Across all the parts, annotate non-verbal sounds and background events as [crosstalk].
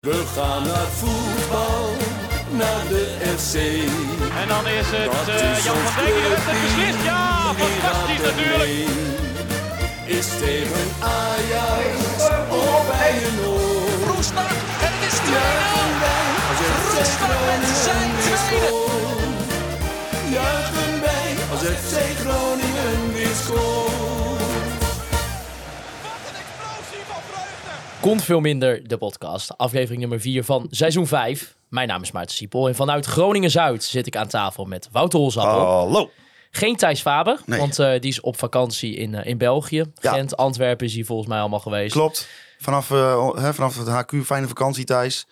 We gaan naar voetbal, naar de FC. En dan is het Dat eh, is Jan van Dijk die de wedstrijd clubteam, beslist. Ja, fantastisch natuurlijk. Is tegen Ajax of bij een oor. Roestak en het is 2-0. Juichen wij als FC Roestak met zijn Groningen weer tweede. Juichen wij als FC Groningen weer scoort. Kon veel minder, de podcast. Aflevering nummer 4 van seizoen 5. Mijn naam is Maarten Siepel en vanuit Groningen-Zuid zit ik aan tafel met Wouter Holzappel. Hallo. Geen Thijs Faber, Nee. want eh, die is op vakantie in, eh, in België. Ja. Gent, Antwerpen is hij volgens mij allemaal geweest. Klopt. Vanaf, eh, hè, vanaf het HQ, fijne vakantie thuis.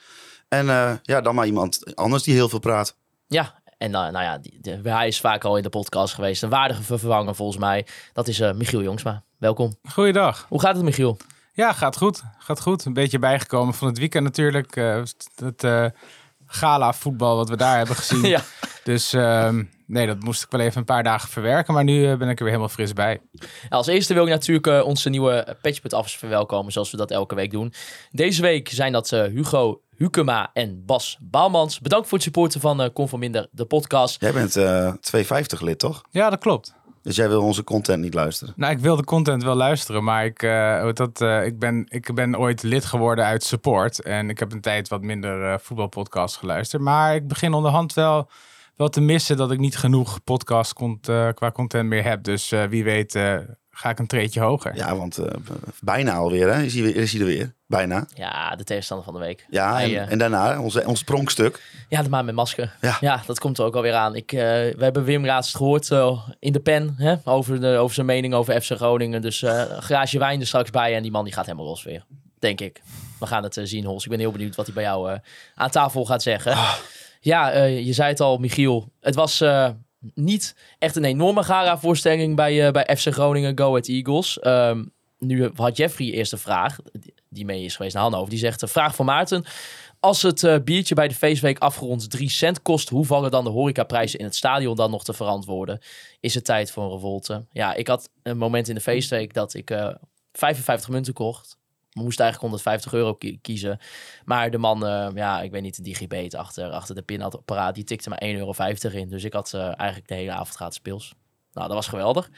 En eh, ja, dan maar iemand anders die heel veel praat. Ja, en nou nou ja, die, de- hij is vaak al in de podcast geweest. Een waardige vervanger volgens mij. Dat is eh, Michiel Jongsma. Welkom. Goeiedag. Hoe gaat het Michiel? Ja, gaat goed. Gaat goed. Een beetje bijgekomen van het weekend natuurlijk. eh, het eh, gala voetbal wat we daar hebben gezien. [laughs] ja. Dus ehm, nee, dat moest ik wel even een paar dagen verwerken. Maar nu eh, ben ik er weer helemaal fris bij. Als eerste wil ik natuurlijk onze nieuwe Patchput-affers verwelkomen, zoals we dat elke week doen. Deze week zijn dat eh, Hugo Hukema en Bas Baalmans. Bedankt voor het supporten van eh Con van Minder, de podcast. Jij bent eh 250 lid, toch? Ja, dat klopt. Dus jij wil onze content niet luisteren. Nou, ik wil de content wel luisteren, maar ik, eh, dat, eh, ik, ben, ik ben ooit lid geworden uit support. En ik heb een tijd wat minder eh voetbalpodcasts geluisterd. Maar ik begin onderhand wel, wel te missen dat ik niet genoeg podcast qua content meer heb. Dus wie weet ga ik een treetje hoger. Ja, want eh, bijna alweer, hè? Is hij, weer, is hij er weer? Bijna. Ja, de tegenstander van de week. Ja, Hij, en, eh, en daarna onze, ons pronkstuk. Ja, de maan met masker. Ja. Ja. dat komt er ook alweer aan. Ik, eh, we hebben Wim laatst gehoord eh, in de pen hè, over, de, over zijn mening over FC Groningen. Dus eh, een glaasje wijn er straks bij en die man die gaat helemaal los weer. Denk ik. We gaan het zien, Hols. Ik ben heel benieuwd wat hij bij jou eh, aan tafel gaat zeggen. Ja, eh, je zei het al, Michiel. Het was eh, niet echt een enorme gala-voorstelling bij, eh, bij FC Groningen Go Ahead Eagles. Ehm, nu had Jeffrey eerst een vraag, die- mee is geweest naar Hannover. Die zegt, een vraag van Maarten. Als het eh, biertje bij de feestweek afgerond 3 cent kost, hoe vallen dan de horecaprijzen in het stadion dan nog te verantwoorden? Is het tijd voor een revolte? Ja, ik had een moment in de feestweek dat ik eh 55 munten kocht. We moesten eigenlijk 150 euro ki- kiezen. Maar de man, eh, ja, ik weet niet, de digibeet achter, achter de pinapparaat, die tikte maar 1,50 euro in. Dus ik had eh, eigenlijk de hele avond gratis pils. Nou, dat was geweldig.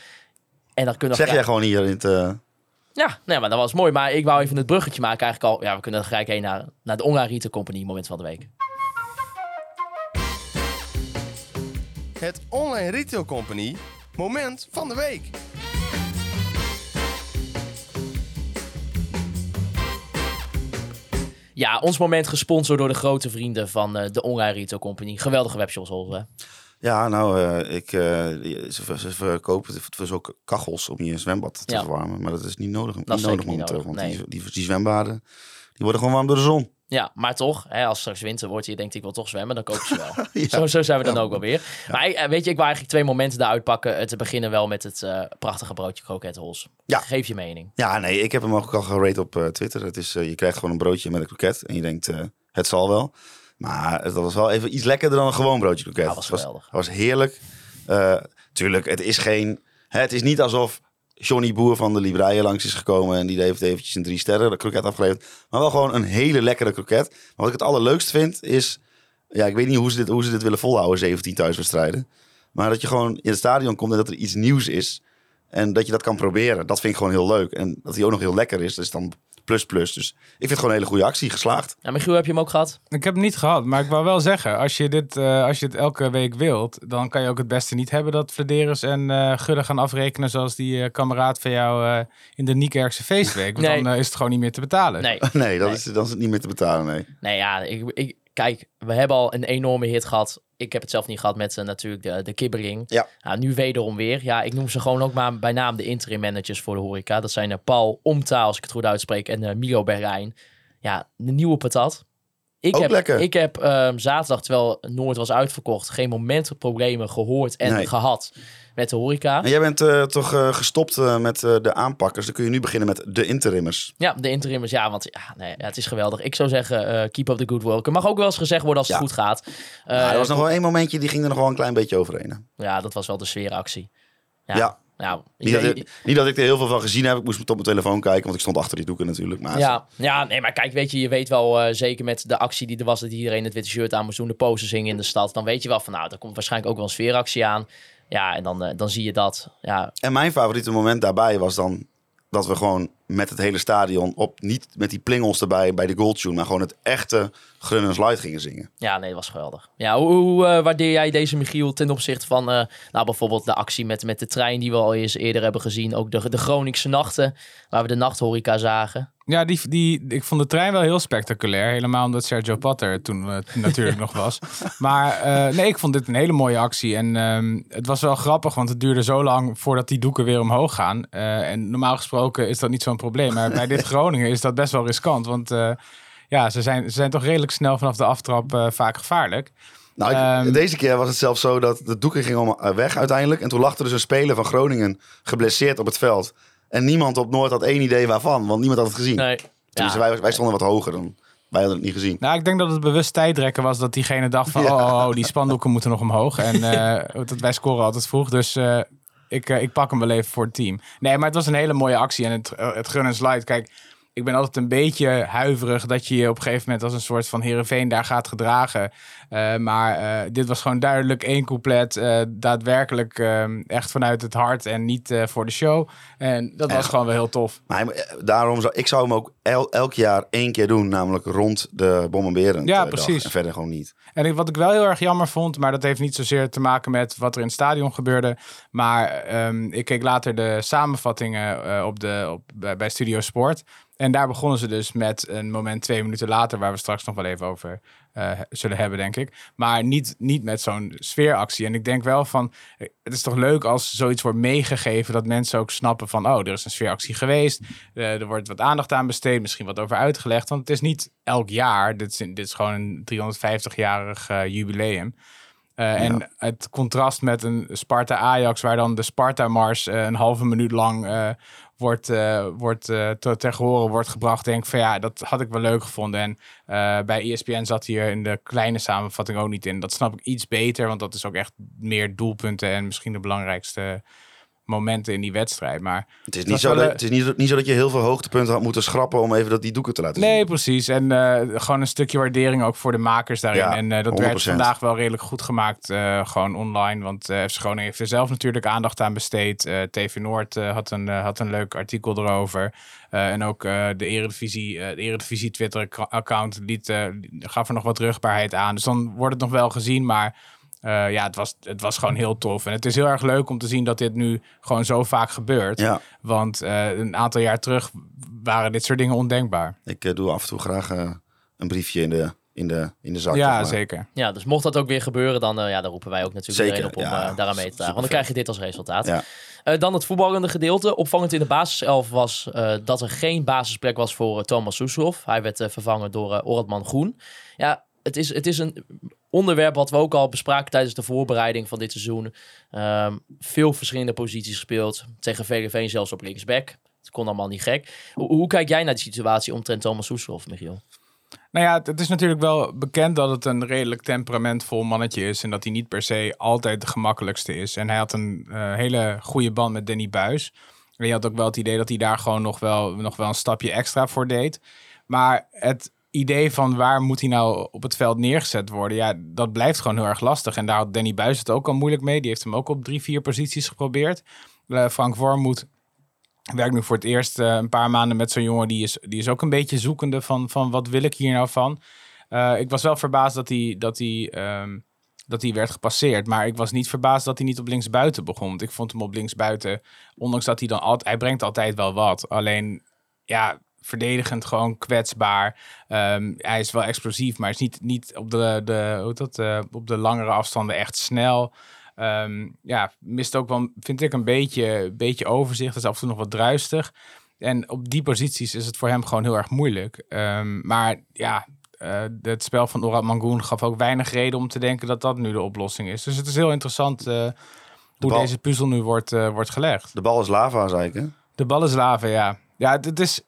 En dan kunnen we Zeg jij gewoon hier in het... eh, ja, nee, maar dat was mooi. Maar ik wou even het bruggetje maken eigenlijk al. Ja, we kunnen gelijk heen naar, naar de Online Retail Company moment van de week. Het Online Retail Company moment van de week. Ja, ons moment gesponsord door de grote vrienden van eh, de Online Retail Company. Geweldige webshops, hè? ja, nou, eh, ik, eh, ze, ze verkopen voor zo kachels om je zwembad te Ja. verwarmen. Maar dat is niet nodig, is niet nodig niet momenteel. nodig, Want nee. die, die, die zwembaden, die worden gewoon warm door de zon. Ja, maar toch, hè, als straks winter wordt, je denkt ik wil toch zwemmen, dan kopen ze wel. [laughs] Ja. zo, zo zijn we dan ook wel weer. Maar eh, weet je, ik wil eigenlijk twee momenten daaruit pakken. Eh, te beginnen wel met het eh, prachtige broodje krokethols. Ja. Geef je mening. Ja, nee, ik heb hem ook al gerate op Twitter. Het is, je krijgt gewoon een broodje met een kroket. En je denkt, het zal wel. Maar het was wel even iets lekkerder dan een gewoon broodje kroket. Ja, was Het geweldig. was, was heerlijk. Tuurlijk, het is geen... Het is niet alsof Johnny Boer van de Libreien langs is gekomen... en die heeft eventjes een drie sterren de kroket afgeleverd. Maar wel gewoon een hele lekkere kroket. Maar wat ik het allerleukst vind is... Ja, ik weet niet hoe ze dit, hoe ze dit willen volhouden, 17 thuiswedstrijden. Maar dat je gewoon in het stadion komt en dat er iets nieuws is... En dat je dat kan proberen. Dat vind ik gewoon heel leuk. En dat hij ook nog heel lekker is. Is dan plus plus. Dus ik vind het gewoon een hele goede actie. Geslaagd. Nou, Michiel, heb je hem ook gehad? Ik heb het niet gehad, maar ik wou wel zeggen, als je dit, eh, als je het elke week wilt, dan kan je ook het beste niet hebben dat Flederis en eh Gudde gaan afrekenen zoals die eh, kameraad van jou eh, in de Niekerkse feestweek. Want Nee. dan is het gewoon niet meer te betalen. Nee. [laughs] Nee, dat Nee. Is, dan is het niet meer te betalen. Nee. Nee, ja, ik, ik, kijk, we hebben al een enorme hit gehad. Ik heb het zelf niet gehad met eh, natuurlijk de, de kibbering. Ja. Nou, nu wederom weer. Ja, ik noem ze gewoon ook maar bij naam de interim managers voor de horeca. Dat zijn eh, Paul Omta, als ik het goed uitspreek, en eh Milo Berlijn. Ja, de nieuwe patat. Ik Ook heb, lekker. Ik heb ehm, zaterdag, terwijl Noord was uitverkocht, geen moment problemen gehoord en Nee. gehad met de horeca. En jij bent eh, toch eh, gestopt eh, met de aanpakkers. Dan kun je nu beginnen met de interimmers. Ja, de interimmers, ja, want ja, nee, ja, het is geweldig. Ik zou zeggen, keep up the good work. Er mag ook wel eens gezegd worden als het Ja. goed gaat. Ja, er was nog wel één momentje, die ging er nog wel een klein beetje overheen. hè. Ja, dat was wel de sfeeractie. Ja. Ja, Niet dat, ik, niet dat ik er heel veel van gezien heb. Ik moest op mijn telefoon kijken, want ik stond achter die doeken natuurlijk. Maar Ja, ja, nee, maar kijk, weet je, je weet wel zeker met de actie die er was, dat iedereen het witte shirt aan moest doen, de posters hingen in de stad, dan weet je wel van, nou, er komt waarschijnlijk ook wel een sfeeractie aan. Ja, en dan, eh, dan zie je dat. Ja, En mijn favoriete moment daarbij was dan dat we gewoon met het hele stadion op niet met die plingels erbij bij de goaltune, maar gewoon het echte Grunnens Light gingen zingen. ja nee, dat was geweldig. Ja, hoe, hoe eh, waardeer jij deze, Michiel, ten opzichte van, eh, nou, bijvoorbeeld de actie met, met de trein die we al eens eerder hebben gezien, ook de, de Groningse nachten, waar we de nachthoreca zagen. Ja, die, die, ik vond de trein wel heel spectaculair. Helemaal omdat Sergio Patter toen eh, natuurlijk [laughs] nog was. Maar eh, nee, ik vond dit een hele mooie actie. En ehm, het was wel grappig, want het duurde zo lang voordat die doeken weer omhoog gaan. Eh, en normaal gesproken is dat niet zo'n probleem. Maar bij dit [laughs] Groningen is dat best wel riskant. Want eh, ja, ze zijn, ze zijn toch redelijk snel vanaf de aftrap eh, vaak gevaarlijk. Nou, ik- Ehm, deze keer was het zelfs zo dat de doeken gingen om, eh, weg uiteindelijk. En toen lag er dus een speler van Groningen geblesseerd op het veld. En niemand op Noord had één idee waarvan, want niemand had het gezien. Nee. Dus wij, wij stonden wat hoger dan. Wij hadden het niet gezien. Nou, ik denk dat het bewust tijdrekken was dat diegene dacht van... [laughs] Ja. Oh, oh, oh, die spandoeken moeten nog omhoog. En eh, [laughs] dat wij scoren altijd vroeg, dus eh, ik, eh, ik pak hem wel even voor het team. Nee, maar het was een hele mooie actie. En het, eh, het Gun Slide, kijk... Ik ben altijd een beetje huiverig dat je je op een gegeven moment als een soort van Heerenveen daar gaat gedragen. Eh, maar eh, dit was gewoon duidelijk één couplet. eh, daadwerkelijk echt vanuit het hart en niet voor de show. En dat was Echt. gewoon wel heel tof. Maar daarom zou ik zou hem ook el- elk jaar één keer doen, namelijk rond de Bommenberen. Ja, precies. En verder gewoon niet. En ik- wat ik wel heel erg jammer vond, maar dat heeft niet zozeer te maken met wat er in het stadion gebeurde. Maar ehm, ik keek later de samenvattingen op de, op, bij, bij Studio Sport. En daar begonnen ze dus met een moment twee minuten later, waar we straks nog wel even over eh, zullen hebben, denk ik. Maar niet, niet met zo'n sfeeractie. En ik denk wel van, eh, het is toch leuk als zoiets wordt meegegeven, dat mensen ook snappen van, oh, er is een sfeeractie geweest. Eh, er wordt wat aandacht aan besteed, misschien wat over uitgelegd. Want het is niet elk jaar, dit is, dit is gewoon een 350-jarig eh, jubileum. Eh, En het contrast met een Sparta-Ajax, waar dan de Sparta-mars eh, een halve minuut lang eh, wordt, wordt, te- ter gehoren wordt gebracht, denk ik van ja, dat had ik wel leuk gevonden. En bij ESPN zat hier in de kleine samenvatting ook niet in. Dat snap ik iets beter, want dat is ook echt meer doelpunten en misschien de belangrijkste momenten in die wedstrijd. Maar Het is, niet zo, dat, het is niet, niet zo dat je heel veel hoogtepunten had moeten schrappen om even dat die doeken te laten Nee, zien. precies. En eh, gewoon een stukje waardering ook voor de makers daarin. Ja, en eh, dat 100%. werd vandaag wel redelijk goed gemaakt, eh, gewoon online. Want FC Groningen heeft er zelf natuurlijk aandacht aan besteed. TV Noord had, een, had een leuk artikel erover. En ook de Eredivisie, de Eredivisie Twitter-account liet, gaf er nog wat rugbaarheid aan. Dus dan wordt het nog wel gezien, maar... eh, ja, het was, het was gewoon heel tof. En het is heel erg leuk om te zien dat dit nu gewoon zo vaak gebeurt. Ja, Want eh, een aantal jaar terug waren dit soort dingen ondenkbaar. ik eh, doe af en toe graag een briefje in de, in de, in de zak. Ja, zeker. Ja, dus mocht dat ook weer gebeuren, dan, eh, ja, dan roepen wij ook natuurlijk Zeker, iedereen op om ja. eh, daaraan mee te dragen. Want dan krijg je dit als resultaat. Ja. Eh, dan het voetballende gedeelte. Opvallend in de basiself was eh, dat er geen basisplek was voor Thomas Soeslof. Hij werd vervangen door Ortman Groen. Ja, het is, het is een onderwerp wat we ook al bespraken tijdens de voorbereiding van dit seizoen. Ehm, veel verschillende posities gespeeld. Tegen VVV zelfs op linksback. Het kon allemaal niet gek. Hoe, kijk jij naar die situatie omtrent Thomas Soeslof, Michiel? Nou ja, het- het is natuurlijk wel bekend dat het een redelijk temperamentvol mannetje is. En dat hij niet per se altijd de gemakkelijkste is. En hij had een eh, hele goede band met Danny Buis. En je had ook wel het idee dat hij daar gewoon nog wel, nog wel een stapje extra voor deed. Maar het idee van waar moet hij nou op het veld neergezet worden, ja, dat blijft gewoon heel erg lastig. En daar had Danny Buis het ook al moeilijk mee. Die heeft hem ook op drie, vier posities geprobeerd. Eh, Frank Wormoed werkt nu voor het eerst eh, een paar maanden met zo'n jongen. Die is, die is ook een beetje zoekende van, van wat wil ik hier nou van. Eh, ik was wel verbaasd dat hij, dat, hij, ehm, dat hij werd gepasseerd. Maar ik was niet verbaasd dat hij niet op linksbuiten begon. Ik vond hem op linksbuiten, ondanks dat hij dan altijd... Hij brengt altijd wel wat. Alleen, ja, verdedigend gewoon kwetsbaar. Ehm, hij is wel explosief, maar is niet, niet op, de, de, hoe dat, eh, op de langere afstanden echt snel. Ehm, ja, mist ook wel, vind ik, een beetje, beetje overzicht. is af en toe nog wat druistig. En op die posities is het voor hem gewoon heel erg moeilijk. Ehm, maar ja, eh, het spel van Orat Mangoen gaf ook weinig reden om te denken dat dat nu de oplossing is. Dus het is heel interessant eh, hoe bal- deze puzzel nu wordt, wordt gelegd. De bal is lava, zei ik. Hè? De ballenslaven, ja. Ja, het is...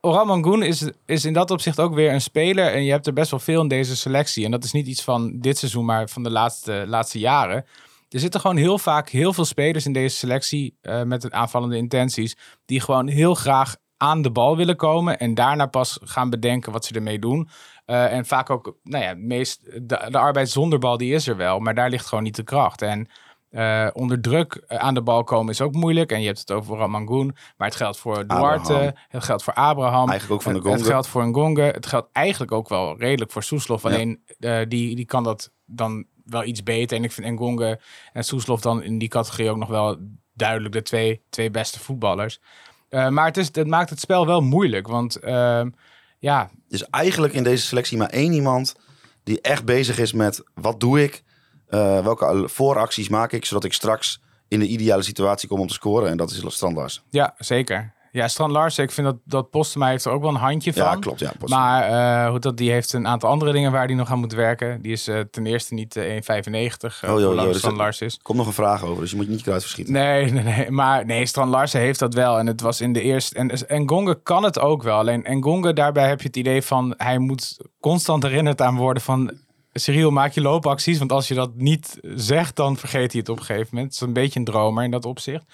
Oran Mangoen is, is in dat opzicht ook weer een speler. En je hebt er best wel veel in deze selectie. En dat is niet iets van dit seizoen, maar van de laatste, laatste jaren. er zitten gewoon heel vaak heel veel spelers in deze selectie eh, met aanvallende intenties. Die gewoon heel graag aan de bal willen komen en daarna pas gaan bedenken wat ze ermee doen. Uh, en vaak ook, nou ja, meest, de, de arbeid zonder bal die is er wel, maar daar ligt gewoon niet de kracht. En uh, onder druk aan de bal komen is ook moeilijk. En je hebt het over Ramangoen. Maar het geldt voor Duarte. Abraham. Het geldt voor Abraham. Eigenlijk ook van de Het- geldt voor een Gonge. Het geldt eigenlijk ook wel redelijk voor Soeslof. Alleen eh, die, die kan dat dan wel iets beter. En ik vind Ngonge en Soeslof dan in die categorie ook nog wel duidelijk de twee, twee beste voetballers. Eh, maar het, is, het maakt het spel wel moeilijk. Want ehm, ja, is eigenlijk in deze selectie maar één iemand die echt bezig is met wat doe ik, Eh, welke vooracties maak ik, zodat ik straks in de ideale situatie kom om te scoren. En dat is Strand Larsen. ja, zeker. Ja, Strand Larsen, ik vind dat, dat Postema heeft er ook wel een handje van. Ja, klopt. Ja. Maar eh, hoe dat, die heeft een aantal andere dingen waar hij nog aan moet werken. Die is eh, ten eerste niet eh, 1,95. eh, Oh, joh, joh, Strand Larsen is. komt nog een vraag over, dus je moet je niet kruid verschieten. Nee, nee, nee. Maar nee, Strand Larsen heeft dat wel. En het was in de eerste... En Engonge kan het ook wel. Alleen Engonge, daarbij heb je het idee van... Hij moet constant herinnerd aan worden van... Cyril, maak je loopacties. Want als je dat niet zegt, dan vergeet hij het op een gegeven moment. Het is een beetje een dromer in dat opzicht.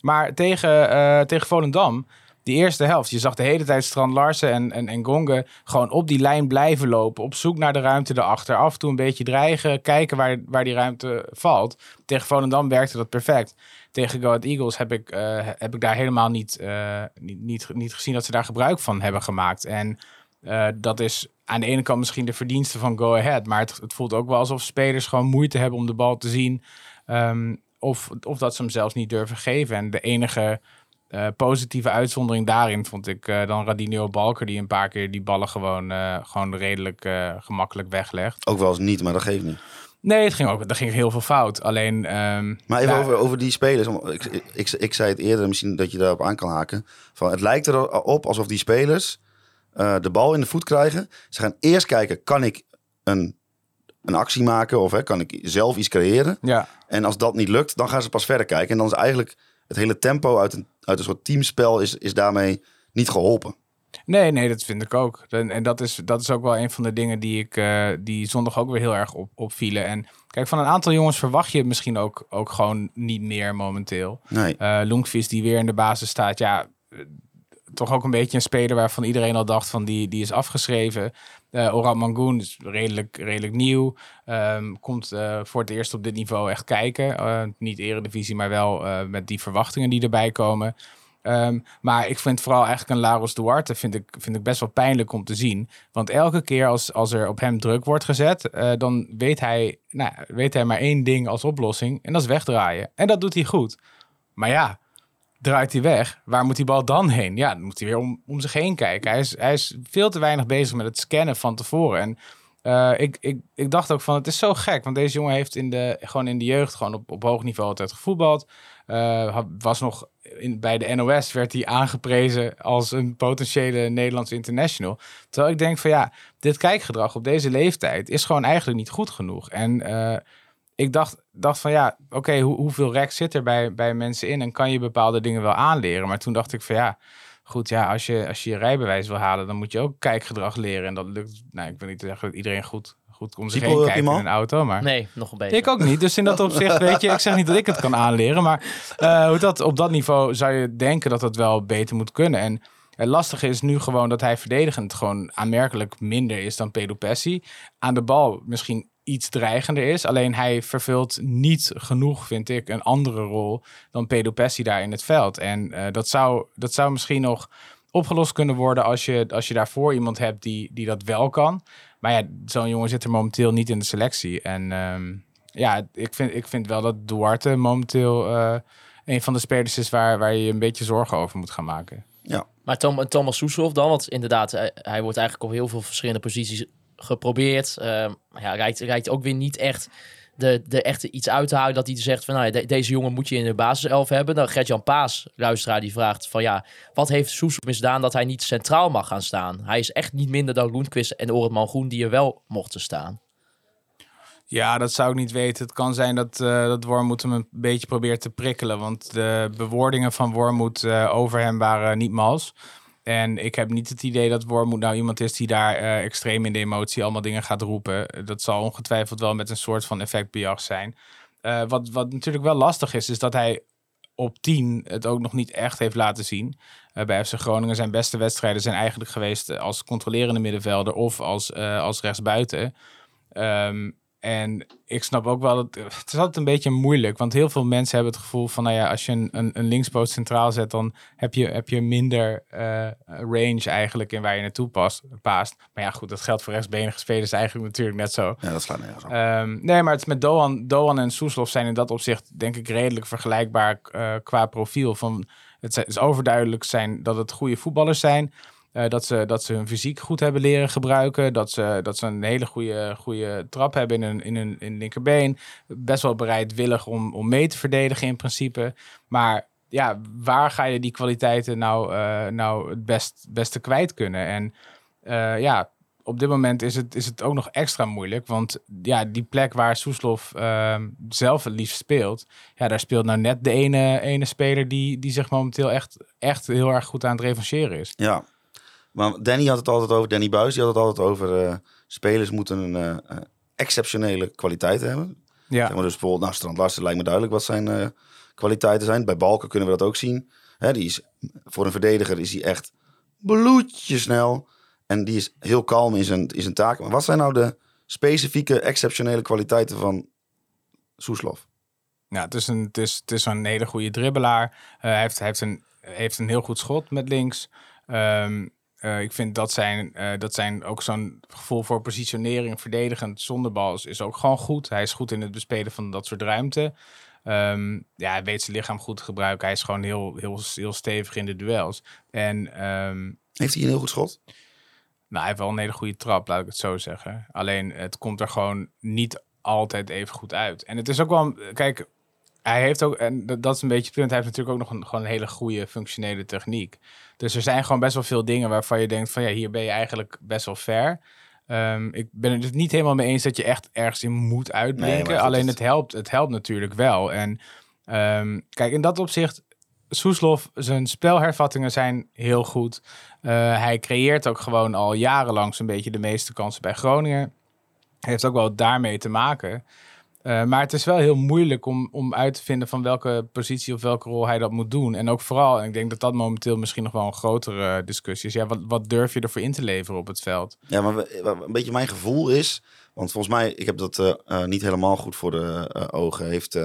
Maar tegen, eh, tegen Volendam, die eerste helft... Je zag de hele tijd Strand Larsen en, en, en Gonge gewoon op die lijn blijven lopen. Op zoek naar de ruimte erachter. Af en toe een beetje dreigen. Kijken waar, waar die ruimte valt. Tegen Volendam werkte dat perfect. Tegen Go Eagles heb ik, eh, heb ik daar helemaal niet, eh, niet, niet, niet gezien dat ze daar gebruik van hebben gemaakt. En eh, dat is aan de ene kant misschien de verdienste van Go Ahead. Maar het, het voelt ook wel alsof spelers gewoon moeite hebben om de bal te zien. Ehm, of, of dat ze hem zelfs niet durven geven. En de enige eh, positieve uitzondering daarin vond ik eh, dan Radinio Balker... die een paar keer die ballen gewoon, gewoon redelijk gemakkelijk weglegt. Ook wel eens niet, maar dat geeft niet. Nee, het ging ook, er ging heel veel fout. Alleen... ehm, Maar even ja, over, over die spelers. Om- Ik, ik, ik zei het eerder, misschien dat je daarop aan kan haken. Van, het lijkt erop alsof die spelers eh, de bal in de voet krijgen. Ze gaan eerst kijken, kan ik een, een actie maken of hè, kan ik zelf iets creëren? Ja, En als dat niet lukt, dan gaan ze pas verder kijken. En dan is eigenlijk het hele tempo uit een, uit een soort teamspel is, is daarmee niet geholpen. Nee, nee, dat vind ik ook. En, en dat, is, dat is ook wel een van de dingen die ik eh, die zondag ook weer heel erg op, opvielen. En kijk, van een aantal jongens verwacht je misschien ook, ook gewoon niet meer momenteel. Nee. Eh Lonkvist die weer in de basis staat, ja, toch ook een beetje een speler waarvan iedereen al dacht van die, die is afgeschreven. Eh Orad Mangoen is redelijk, redelijk nieuw. Ehm, komt eh, voor het eerst op dit niveau echt kijken. Eh, niet eredivisie, maar wel met die verwachtingen die erbij komen. Ehm, maar ik vind vooral eigenlijk een Laros Duarte vind ik, vind ik best wel pijnlijk om te zien. Want elke keer als, als er op hem druk wordt gezet, dan weet hij, nou, weet hij maar één ding als oplossing. En dat is wegdraaien. En dat doet hij goed. Maar ja, draait hij weg, waar moet die bal dan heen? Ja, dan moet hij weer om, om zich heen kijken. Hij is, hij is veel te weinig bezig met het scannen van tevoren. En eh, ik, ik, ik dacht ook van, het is zo gek. Want deze jongen heeft in de, gewoon in de jeugd gewoon op, op hoog niveau altijd gevoetbald. Eh, was nog in, bij de NOS werd hij aangeprezen als een potentiële Nederlands international. Terwijl ik denk van ja, dit kijkgedrag op deze leeftijd is gewoon eigenlijk niet goed genoeg. En eh, ik dacht, dacht van ja, oké, hoe, hoeveel rek zit er bij, bij mensen in en kan je bepaalde dingen wel aanleren? Maar toen dacht ik van ja, goed, ja, als je, als je je rijbewijs wil halen, dan moet je ook kijkgedrag leren. En dat lukt, nou, ik wil niet zeggen dat iedereen goed, goed om zich heen kijkt in een auto, maar... Nee, nog een beetje. Ik ook niet. Dus in dat opzicht, weet je, ik zeg niet dat ik het kan aanleren. Maar eh, hoe dat, op dat niveau zou je denken dat het wel beter moet kunnen. En het lastige is nu gewoon dat hij verdedigend gewoon aanmerkelijk minder is dan Pedro Pessi. Aan de bal misschien iets dreigender is. Alleen hij vervult niet genoeg, vind ik, een andere rol dan Pedro Pessi daar in het veld. En eh, dat, zou, dat zou misschien nog opgelost kunnen worden als je, als je daarvoor iemand hebt die, die dat wel kan. Maar ja, zo'n jongen zit er momenteel niet in de selectie. En ehm, ja, ik vind, ik vind wel dat Duarte momenteel eh, een van de spelers is waar, waar je je een beetje zorgen over moet gaan maken. Ja. Maar Tom, Thomas Soeslof dan, want inderdaad, hij, hij wordt eigenlijk op heel veel verschillende posities geprobeerd. Ehm, ja, rijdt, rijdt ook weer niet echt de, de echte iets uit te houden dat hij zegt van nou, deze jongen moet je in de basiself hebben. Dan Gert-Jan Paas, luisteraar, die vraagt van ja, wat heeft Soeslof misdaan dat hij niet centraal mag gaan staan? Hij is echt niet minder dan Loenquist en Oretman Groen die er wel mochten staan. Ja, dat zou ik niet weten. Het kan zijn dat, eh dat Wormoed hem een beetje probeert te prikkelen. Want de bewoordingen van Wormoed eh, over hem waren niet mals. En ik heb niet het idee dat Wormoed nou iemand is die daar eh, extreem in de emotie allemaal dingen gaat roepen. Dat zal ongetwijfeld wel met een soort van effectbejag zijn. Eh, wat, wat natuurlijk wel lastig is, is dat hij op 10 het ook nog niet echt heeft laten zien. Eh, bij FC Groningen zijn beste wedstrijden zijn eigenlijk geweest als controlerende middenvelder of als, als rechtsbuiten. Ehm, en ik snap ook wel dat het is altijd een beetje moeilijk, want heel veel mensen hebben het gevoel van, nou ja, als je een, een, een linkspoot centraal zet, dan heb je, heb je minder eh, range eigenlijk in waar je naartoe past, paast. Maar ja, goed, dat geldt voor rechtsbenige spelers eigenlijk natuurlijk net zo. Ja, dat slaat nergens op. Ehm, nee, maar het is met Doan, Doan en Soeslof zijn in dat opzicht denk ik redelijk vergelijkbaar eh, qua profiel. Van, het is overduidelijk zijn dat het goede voetballers zijn. Eh, dat, ze, dat ze hun fysiek goed hebben leren gebruiken. Dat ze, dat ze een hele goede, goede trap hebben in hun, in hun in linkerbeen. Best wel bereidwillig om, om mee te verdedigen in principe. Maar ja, waar ga je die kwaliteiten nou, eh, nou het best, beste kwijt kunnen? En eh, ja, op dit moment is het, is het ook nog extra moeilijk. Want ja, die plek waar Soeslof ehm, zelf het liefst speelt. Ja, daar speelt nou net de ene, ene speler die, die zich momenteel echt, echt heel erg goed aan het revancheren is. Ja, maar Danny had het altijd over, Danny Buis, die had het altijd over uh, spelers moeten een uh, exceptionele kwaliteiten hebben. Ja. Zeg maar dus bijvoorbeeld, nou, Strand Larsen lijkt me duidelijk wat zijn uh, kwaliteiten zijn. Bij Balken kunnen we dat ook zien. Hè, die is, voor een verdediger is hij echt bloedje snel. En die is heel kalm in zijn, in zijn taak. Maar wat zijn nou de specifieke, exceptionele kwaliteiten van Soeslof? Ja, het is een, het is, het is een hele goede dribbelaar. hij, heeft, hij heeft, een, heeft een heel goed schot met links. Um, uh, ik vind dat zijn, uh, dat zijn ook zo'n gevoel voor positionering, verdedigend zonder bal is, is, ook gewoon goed. Hij is goed in het bespelen van dat soort ruimte. Um, ja, hij weet zijn lichaam goed te gebruiken. Hij is gewoon heel, heel, heel stevig in de duels. En, um, heeft hij een heel goed schot? Nou, hij heeft wel een hele goede trap, laat ik het zo zeggen. Alleen het komt er gewoon niet altijd even goed uit. En het is ook wel, kijk, hij heeft ook, en dat is een beetje het punt, hij heeft natuurlijk ook nog een, gewoon een hele goede functionele techniek. Dus er zijn gewoon best wel veel dingen waarvan je denkt van ja, hier ben je eigenlijk best wel ver. Um, ik ben het niet helemaal mee eens dat je echt ergens in moet uitblinken. Nee, Alleen het helpt, het helpt natuurlijk wel. En um, kijk, in dat opzicht, Soeslof, zijn spelhervattingen zijn heel goed. Uh, hij creëert ook gewoon al jarenlang zo'n beetje de meeste kansen bij Groningen. Heeft ook wel daarmee te maken. Uh, maar het is wel heel moeilijk om, om uit te vinden van welke positie of welke rol hij dat moet doen. En ook vooral, en ik denk dat dat momenteel misschien nog wel een grotere discussie is. Ja, wat, wat durf je ervoor in te leveren op het veld? Ja, maar een beetje mijn gevoel is, want volgens mij, ik heb dat uh, uh, niet helemaal goed voor de ogen, heeft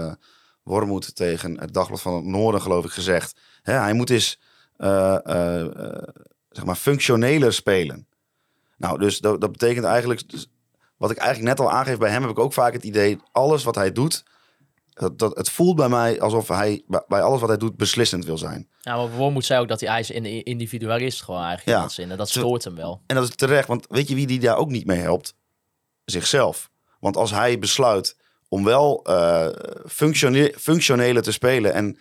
Wormoed tegen het Dagblad van het Noorden geloof ik gezegd. Hè, hij moet eens, zeg maar, functioneler spelen. Nou, dus dat, dat betekent eigenlijk... Wat ik eigenlijk net al aangeef bij hem, heb ik ook vaak het idee, alles wat hij doet, dat, dat, het voelt bij mij alsof hij bij alles wat hij doet beslissend wil zijn. Ja, maar Wormoed zei ook dat hij een individualist gewoon eigenlijk ja. in dat zin. En dat stoort hem wel. En dat is terecht, want weet je wie die daar ook niet mee helpt? Zichzelf. Want als hij besluit om wel uh, functione functionele te spelen en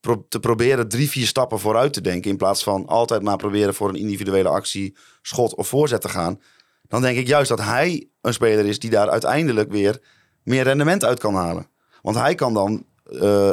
pro te proberen drie, vier stappen vooruit te denken, in plaats van altijd maar proberen voor een individuele actie, schot of voorzet te gaan, dan denk ik juist dat hij een speler is die daar uiteindelijk weer meer rendement uit kan halen. Want hij kan dan, uh,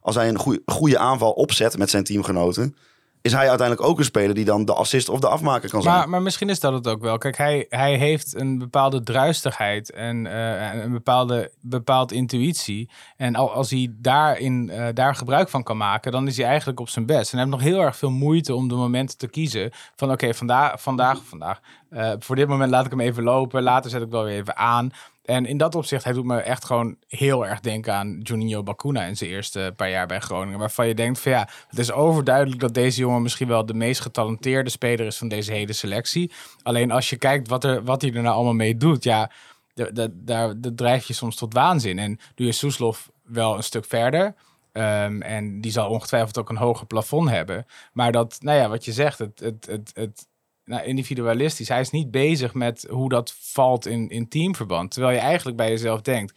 als hij een goeie, goede aanval opzet met zijn teamgenoten, is hij uiteindelijk ook een speler die dan de assist of de afmaker kan zijn. Maar, maar misschien is dat het ook wel. Kijk, hij, hij heeft een bepaalde druistigheid en uh, een bepaalde bepaald intuïtie. En als hij daarin, uh, daar gebruik van kan maken, dan is hij eigenlijk op zijn best. En hij heeft nog heel erg veel moeite om de momenten te kiezen. Van oké, vandaag, vandaag, vandaag. Uh, voor dit moment laat ik hem even lopen. Later zet ik wel weer even aan. En in dat opzicht, hij doet me echt gewoon heel erg denken aan Juninho Bacuna in zijn eerste paar jaar bij Groningen. Waarvan je denkt van ja, het is overduidelijk dat deze jongen misschien wel de meest getalenteerde speler is van deze hele selectie. Alleen als je kijkt wat, er, wat hij er nou allemaal mee doet, ja, daar drijf je soms tot waanzin. En nu is Soeslof wel een stuk verder. Um, en die zal ongetwijfeld ook een hoger plafond hebben. Maar dat, nou ja, wat je zegt, het, het, het, het nou, individualistisch. Hij is niet bezig met hoe dat valt in, in teamverband. Terwijl je eigenlijk bij jezelf denkt,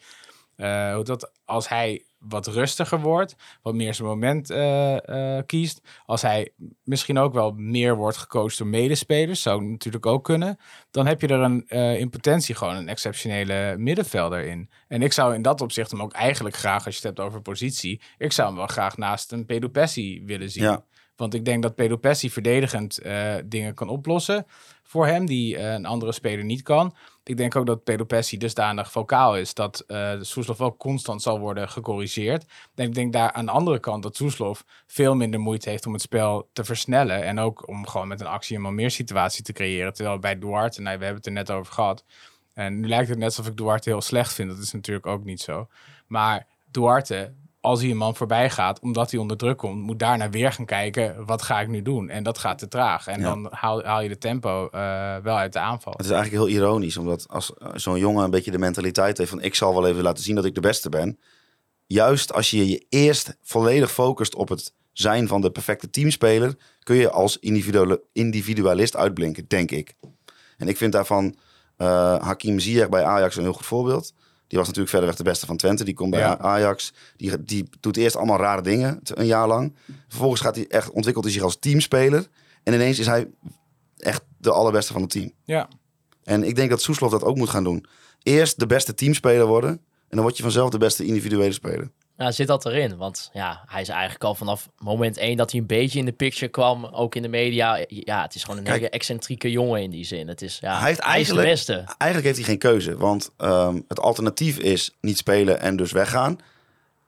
uh, dat als hij wat rustiger wordt, wat meer zijn moment uh, uh, kiest, als hij misschien ook wel meer wordt gecoacht door medespelers, zou natuurlijk ook kunnen, dan heb je er een, in potentie gewoon een exceptionele middenvelder in. En ik zou in dat opzicht hem ook eigenlijk graag, als je het hebt over positie, ik zou hem wel graag naast een Pedro Pessi willen zien. Want ik denk dat Pedro verdedigend eh, dingen kan oplossen voor hem, die eh, een andere speler niet kan. Ik denk ook dat Pedro Pessi dusdanig vocaal is dat uh, Soeslof wel constant zal worden gecorrigeerd. En ik denk daar aan de andere kant dat Soeslof veel minder moeite heeft om het spel te versnellen. En ook om gewoon met een actie een meer situatie te creëren. Terwijl bij Duarte, nou, we hebben het er net over gehad. En nu lijkt het net alsof ik Duarte heel slecht vind. Dat is natuurlijk ook niet zo. Maar Duarte als hij een man voorbij gaat, omdat hij onder druk komt, moet daarna weer gaan kijken, wat ga ik nu doen? En dat gaat te traag. En dan haal, haal, je de tempo uh, wel uit de aanval. Het is eigenlijk heel ironisch, omdat als uh, zo'n jongen een beetje de mentaliteit heeft van ik zal wel even laten zien dat ik de beste ben. Juist als je je eerst volledig focust op het zijn van de perfecte teamspeler, kun je als individualist uitblinken, denk ik. En ik vind daarvan uh, Hakim Ziyech bij Ajax een heel goed voorbeeld. Die was natuurlijk verder weg de beste van Twente. Die komt bij Ajax. Die, die doet eerst allemaal rare dingen, een jaar lang. Vervolgens gaat hij echt, ontwikkelt hij zich als teamspeler. En ineens is hij echt de allerbeste van het team. Ja. En ik denk dat Soeslof dat ook moet gaan doen. Eerst de beste teamspeler worden. En dan word je vanzelf de beste individuele speler. Ja, zit dat erin? Want ja, hij is eigenlijk al vanaf moment één dat hij een beetje in de picture kwam, ook in de media. Ja, het is gewoon een hele excentrieke jongen in die zin. Het is, ja, hij, heeft eigenlijk, de beste. Eigenlijk heeft hij geen keuze, want um, het alternatief is niet spelen en dus weggaan.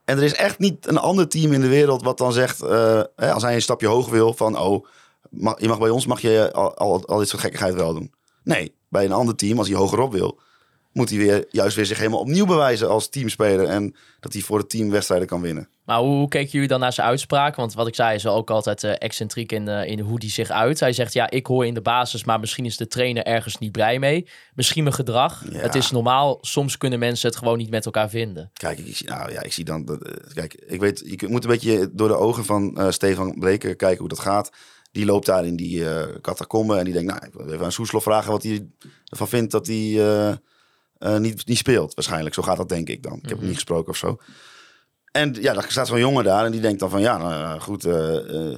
En er is echt niet een ander team in de wereld wat dan zegt, uh, als hij een stapje hoog wil, van oh, mag, je mag bij ons mag je al, al, al dit soort gekkigheid wel doen. Nee, bij een ander team, als hij hogerop wil, moet hij weer, juist weer zich helemaal opnieuw bewijzen als teamspeler. En dat hij voor het team wedstrijden kan winnen. Maar hoe, hoe keken jullie dan naar zijn uitspraak? Want wat ik zei is wel ook altijd uh, excentriek in, uh, in hoe hij zich uit. Hij zegt, ja, ik hoor in de basis, maar misschien is de trainer ergens niet blij mee. Misschien mijn gedrag. Ja. Het is normaal. Soms kunnen mensen het gewoon niet met elkaar vinden. Kijk, ik, zie, nou, ja, ik zie dan... Uh, kijk, ik weet, je moet een beetje door de ogen van Stefan Breker kijken hoe dat gaat. Die loopt daar in die catacombe en die denkt, nou, ik wil even aan Soeslof vragen wat hij ervan vindt dat hij uh, niet, niet speelt. Waarschijnlijk, zo gaat dat denk ik dan. Ik heb hem niet gesproken of zo. En ja, dan staat zo'n jongen daar en die denkt dan van ja, nou, goed, uh,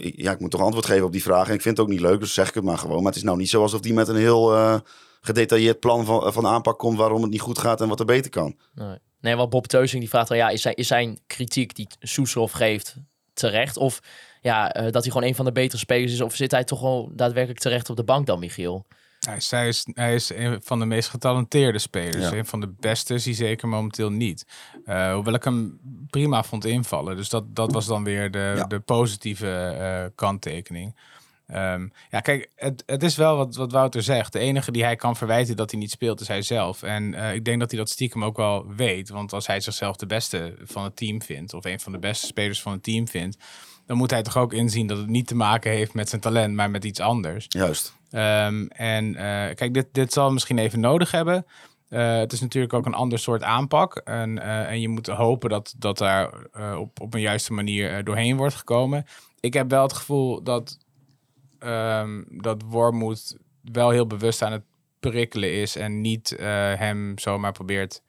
ja, ik moet toch antwoord geven op die vraag. En ik vind het ook niet leuk, dus zeg ik het maar gewoon. Maar het is nou niet zo alsof die met een heel gedetailleerd plan van, van aanpak komt waarom het niet goed gaat en wat er beter kan. Nee, nee want Bob Teusing die vraagt dan ja, is zijn, is zijn kritiek die Soeslof geeft terecht? Of ja, dat hij gewoon een van de betere spelers is? Of zit hij toch wel daadwerkelijk terecht op de bank dan, Michiel? Hij is, hij is een van de meest getalenteerde spelers. Een van de beste is hij zeker momenteel niet. Uh, hoewel ik hem prima vond invallen. Dus dat, dat was dan weer de, de positieve uh, kanttekening. Um, ja, kijk, het, het is wel wat, wat Wouter zegt. De enige die hij kan verwijten dat hij niet speelt, is hij zelf. En uh, ik denk dat hij dat stiekem ook wel weet. Want als hij zichzelf de beste van het team vindt, of een van de beste spelers van het team vindt, dan moet hij toch ook inzien dat het niet te maken heeft met zijn talent, maar met iets anders. Juist. Um, en uh, kijk, dit, dit zal misschien even nodig hebben. Uh, het is natuurlijk ook een ander soort aanpak. En, uh, en je moet hopen dat, dat daar op, op een juiste manier doorheen wordt gekomen. Ik heb wel het gevoel dat, um, dat Wormoed wel heel bewust aan het prikkelen is en niet hem zomaar probeert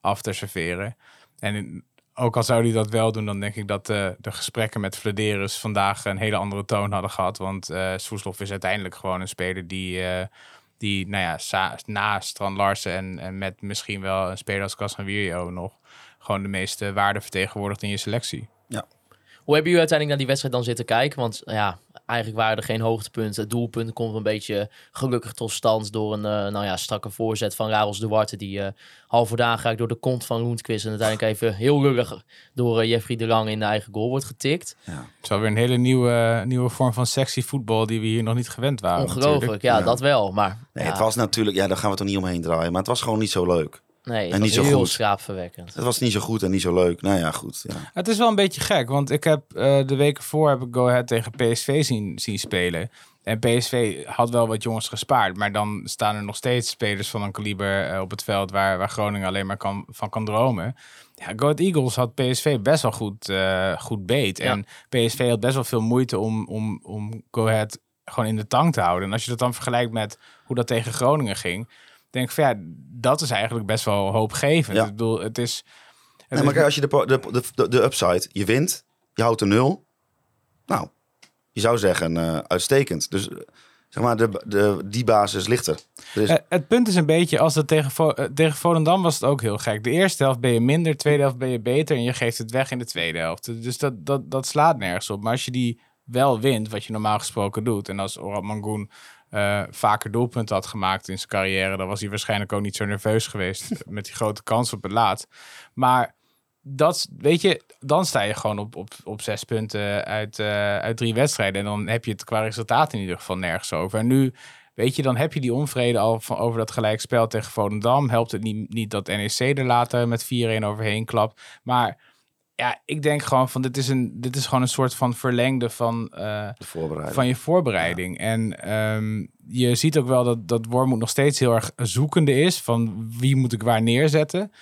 af te serveren. En ook al zou hij dat wel doen, dan denk ik dat uh, de gesprekken met Vladeris vandaag een hele andere toon hadden gehad. Want uh, Soeslof is uiteindelijk gewoon een speler die, uh, die nou ja, na Strand Larsen en, en met misschien wel een speler als Casemiro nog gewoon de meeste waarde vertegenwoordigt in je selectie. Ja. Hoe hebben jullie uiteindelijk naar die wedstrijd dan zitten kijken? Want ja, eigenlijk waren er geen hoogtepunten. Het doelpunt komt een beetje gelukkig tot stand door een uh, nou ja, strakke voorzet van Raros Duarte. Die uh, half voor raakt door de kont van Roentquist. En uiteindelijk even heel lullig door uh, Jeffrey de Lang in de eigen goal wordt getikt. Ja. Het is alweer een hele nieuwe, nieuwe vorm van sexy voetbal die we hier nog niet gewend waren. Ongelooflijk, ja, ja, dat wel. Maar, nee, ja. het was natuurlijk, ja, daar gaan we toch niet omheen draaien. Maar het was gewoon niet zo leuk. Nee, het en niet zo heel goed. schaapverwekkend. Het was niet zo goed en niet zo leuk. Nou ja, goed. Ja. Het is wel een beetje gek, want ik heb uh, de weken voor heb ik Go Ahead tegen PSV zien, zien spelen. En PSV had wel wat jongens gespaard, maar dan staan er nog steeds spelers van een kaliber uh, op het veld waar, waar Groningen alleen maar kan, van kan dromen. Ja, Go Ahead Eagles had PSV best wel goed, uh, goed beet. Ja. En PSV had best wel veel moeite om, om, om Go Ahead gewoon in de tank te houden. En als je dat dan vergelijkt met hoe dat tegen Groningen ging denk van ja, dat is eigenlijk best wel hoopgevend. Ja. Ik bedoel, het is... Het nee, maar kijk, als je de, de, de, de upside, je wint, je houdt de nul. Nou, je zou zeggen uh, uitstekend. Dus zeg maar, de, de, die basis ligt er. Is... Uh, het punt is een beetje, als het tegen, Vo tegen Volendam was het ook heel gek. De eerste helft ben je minder, de tweede helft ben je beter en je geeft het weg in de tweede helft. Dus dat, dat, dat slaat nergens op. Maar als je die wel wint, wat je normaal gesproken doet. En als Orad Mangoen eh, vaker doelpunten had gemaakt in zijn carrière, dan was hij waarschijnlijk ook niet zo nerveus geweest [laughs] met die grote kans op het laat. Maar dat, weet je, dan sta je gewoon op, op, op zes punten uit, eh, uit drie wedstrijden. En dan heb je het qua resultaat in ieder geval nergens over. En nu, weet je, dan heb je die onvrede al van, over dat gelijkspel tegen Volendam. Helpt het niet, niet dat NEC er later met 4-1 overheen klapt. Maar ja, ik denk gewoon van dit is, een, dit is gewoon een soort van verlengde van, eh, De voorbereiding. van je voorbereiding. En ehm, je ziet ook wel dat, dat Wormoed nog steeds heel erg zoekende is van wie moet ik waar neerzetten.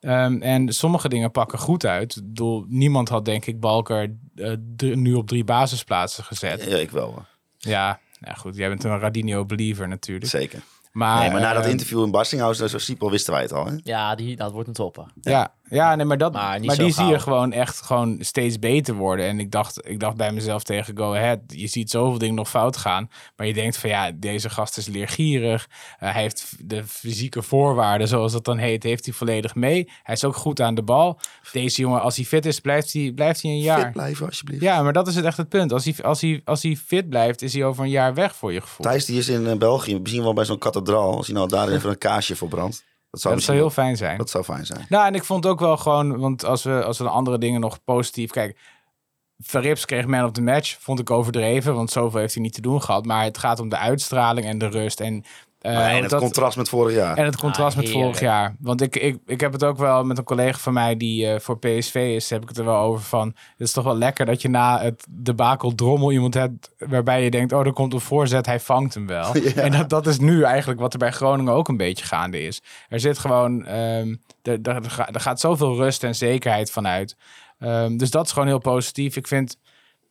Ehm, en sommige dingen pakken goed uit. Ik bedoel, niemand had denk ik Balker eh, d- nu op drie basisplaatsen gezet. Ja, ik wel. hoor. Ja, ja goed, jij bent een Radinho believer natuurlijk. Zeker. Maar, nee, maar na dat eh, interview in Bastinghuis, zo Siepel, wisten wij het al. Hè? Ja, die, dat wordt een topper. Ja, ja nee, maar, dat, Maar die zie je gewoon echt gewoon steeds beter worden. En ik dacht, ik dacht bij mezelf tegen Go Ahead, je ziet zoveel dingen nog fout gaan. Maar je denkt van ja, deze gast is leergierig. Eh, hij heeft de fysieke voorwaarden, zoals dat dan heet, heeft hij volledig mee. Hij is ook goed aan de bal. Deze jongen, als hij fit is, blijft hij, blijft hij een jaar. Fit blijven, alsjeblieft. Ja, maar dat is het echt het punt. Als hij, als, hij, als hij fit blijft, is hij over een jaar weg voor je gevoel. Thijs die is in eh, België, misschien wel bij zo'n kathedraal. Als hij nou daar even een kaasje voor brandt. Dat zou, dat zou misschien heel fijn zijn. dat zou fijn zijn. Nou, en ik vond ook wel gewoon, want als we, als we de andere dingen nog positief kijk. Verrips kreeg man of the match, vond ik overdreven, want zoveel heeft hij niet te doen gehad. Maar het gaat om de uitstraling en de rust. En, Maar en ook het dat- contrast met vorig jaar. en het contrast Ah, met vorig jaar. Want ik, ik, ik heb het ook wel met een collega van mij die eh, voor PSV is, heb ik het er wel over van. Het is toch wel lekker dat je na het debakel drommel iemand hebt waarbij je denkt, oh, er komt een voorzet, hij vangt hem wel. [laughs] Ja. En dat, dat is nu eigenlijk wat er bij Groningen ook een beetje gaande is. Er zit gewoon, ehm, er, er, er er gaat zoveel rust en zekerheid vanuit. Ehm, dus dat is gewoon heel positief. Ik vind,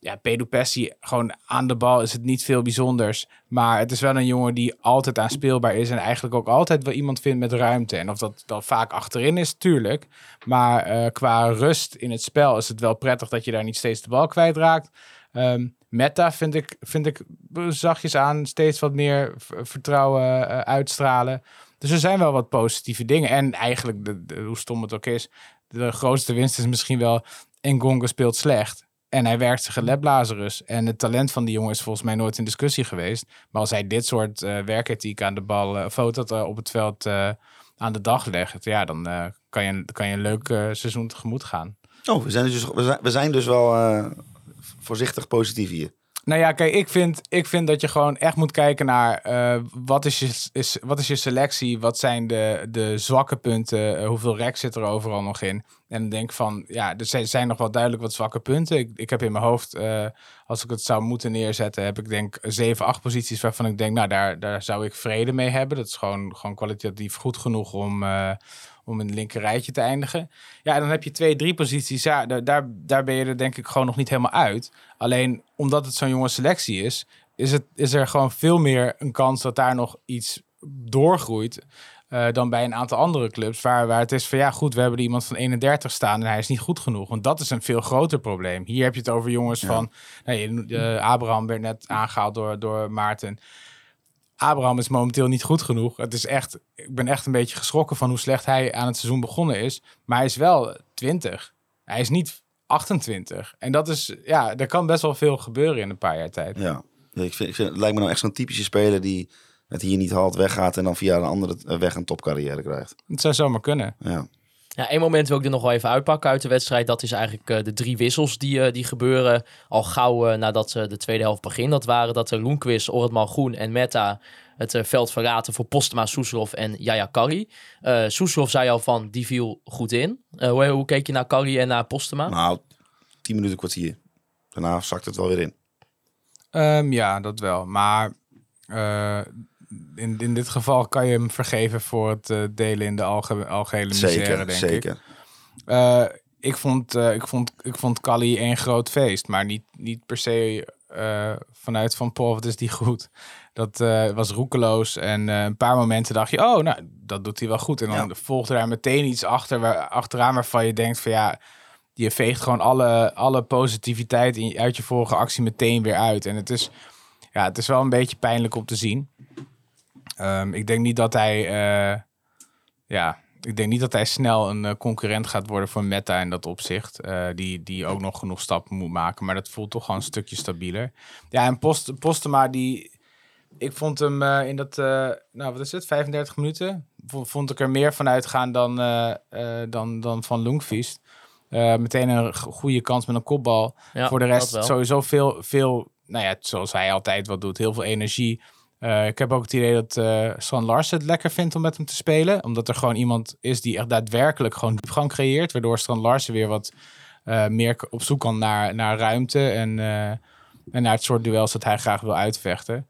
ja, Pedro Pessi, gewoon aan de bal is het niet veel bijzonders. Maar het is wel een jongen die altijd aanspeelbaar is. En eigenlijk ook altijd wel iemand vindt met ruimte. En of dat dan vaak achterin is, tuurlijk. Maar eh, qua rust in het spel is het wel prettig dat je daar niet steeds de bal kwijtraakt. Ehm Meta vind ik, vind ik zachtjes aan steeds wat meer vertrouwen eh, uitstralen. Dus er zijn wel wat positieve dingen. En eigenlijk, de, hoe stom het ook is, de grootste winst is misschien wel... Ngonga speelt slecht. En hij werkt zich een Lazarus. En het talent van die jongen is volgens mij nooit in discussie geweest. Maar als hij dit soort eh werkethiek aan de bal, dat eh, op het veld eh, aan de dag legt, ja, dan kan, je, kan je een leuk seizoen tegemoet gaan. Oh, we zijn dus, we zijn, we zijn dus wel voorzichtig positief hier. Nou ja, kijk, ik vind, ik vind dat je gewoon echt moet kijken naar eh, wat, is je, is, wat is je selectie, wat zijn de, de zwakke punten, eh, hoeveel rek zit er overal nog in. En denk van, ja, er zijn, nog wel duidelijk wat zwakke punten. Ik, ik heb in mijn hoofd, eh, als ik het zou moeten neerzetten, heb ik denk zeven, acht posities waarvan ik denk, nou, daar, daar zou ik vrede mee hebben. Dat is gewoon, gewoon kwalitatief goed genoeg om, om in het linker rijtje te eindigen. Ja, en dan heb je twee, drie posities. Ja, daar, daar, ben je er denk ik gewoon nog niet helemaal uit. Alleen omdat het zo'n jonge selectie is, is, het, is er gewoon veel meer een kans dat daar nog iets doorgroeit. eh, dan bij een aantal andere clubs. Waar, waar het is van ja, goed, we hebben er iemand van 31 staan en hij is niet goed genoeg. Want dat is een veel groter probleem. Hier heb je het over jongens van. Nou, je- eh, Abraham werd net aangehaald door, door Maarten. Abraham is momenteel niet goed genoeg. Het is echt, ik ben echt een beetje geschrokken van hoe slecht hij aan het seizoen begonnen is. Maar hij is wel 20. Hij is niet 28. En dat is, ja, er kan best wel veel gebeuren in een paar jaar tijd. Ja, ik vind, ik vind, het lijkt me nou echt zo'n typische speler die het hier niet haalt, weggaat en dan via een andere eh, weg een topcarrière krijgt. Het zou zomaar kunnen. Ja. Ja, één moment wil ik er nog wel even uitpakken uit de wedstrijd. Dat is eigenlijk eh, de drie wissels die, eh, die gebeuren al gauw eh, nadat de tweede helft begint. Dat waren dat uh, Loenquist, Orad Groen en Meta het eh, veld verlaten voor Postma, Soeslof en Jaya Kari. Uh, Soeslof zei al van, die viel goed in. Uh, hoe, hoe keek je naar Kari en naar Postema? Nou, tien minuten kwartier. Daarna zakt het wel weer in. Um, ja, dat wel. Maar uh, in, in dit geval kan je hem vergeven voor het uh, delen in de alge algehele misère, zeker, denk zeker. ik. Uh, ik vond, uh, ik vond, ik vond Kali een groot feest, maar niet, niet per se vanuit van Paul, wat is die goed. Dat was roekeloos en een paar momenten dacht je, oh, nou, dat doet hij wel goed. En dan ja. volgde daar meteen iets achter, waar, achteraan waarvan je denkt van ja, je veegt gewoon alle, alle positiviteit in, uit je vorige actie meteen weer uit. En het is, ja, het is wel een beetje pijnlijk om te zien. Um, ik denk niet dat hij, uh, ja, ik denk niet dat hij snel een eh, concurrent gaat worden voor Meta in dat opzicht. eh, die, die ook nog genoeg stappen moet maken. Maar dat voelt toch gewoon een stukje stabieler. Ja, en Post, Postema, die, ik vond hem eh, in dat, eh, nou wat is het, 35 minuten? Vond, ik er meer van uitgaan dan, eh, eh, dan, dan van. Eh, meteen een goede kans met een kopbal. Ja, Voor de rest sowieso veel, veel, nou ja, zoals hij altijd wat doet, heel veel energie. Eh, ik heb ook het idee dat eh Stan Larsen het lekker vindt om met hem te spelen. Omdat er gewoon iemand is die echt daadwerkelijk gewoon diepgang creëert. Waardoor Stan Larsen weer wat eh, meer op zoek kan naar, naar ruimte. En, en naar het soort duels dat hij graag wil uitvechten.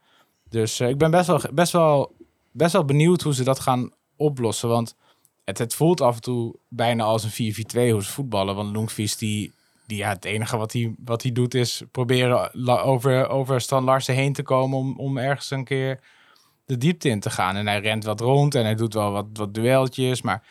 Dus ik ben best wel, best, wel, best wel benieuwd hoe ze dat gaan oplossen. Want het, het voelt af en toe bijna als een 4-4-2 hoe ze voetballen. Want Lundqvist die, die ja, het enige wat hij, wat hij doet is proberen over, over Stan Larsen heen te komen om, om ergens een keer de diepte in te gaan. En hij rent wat rond en hij doet wel wat, wat dueltjes, maar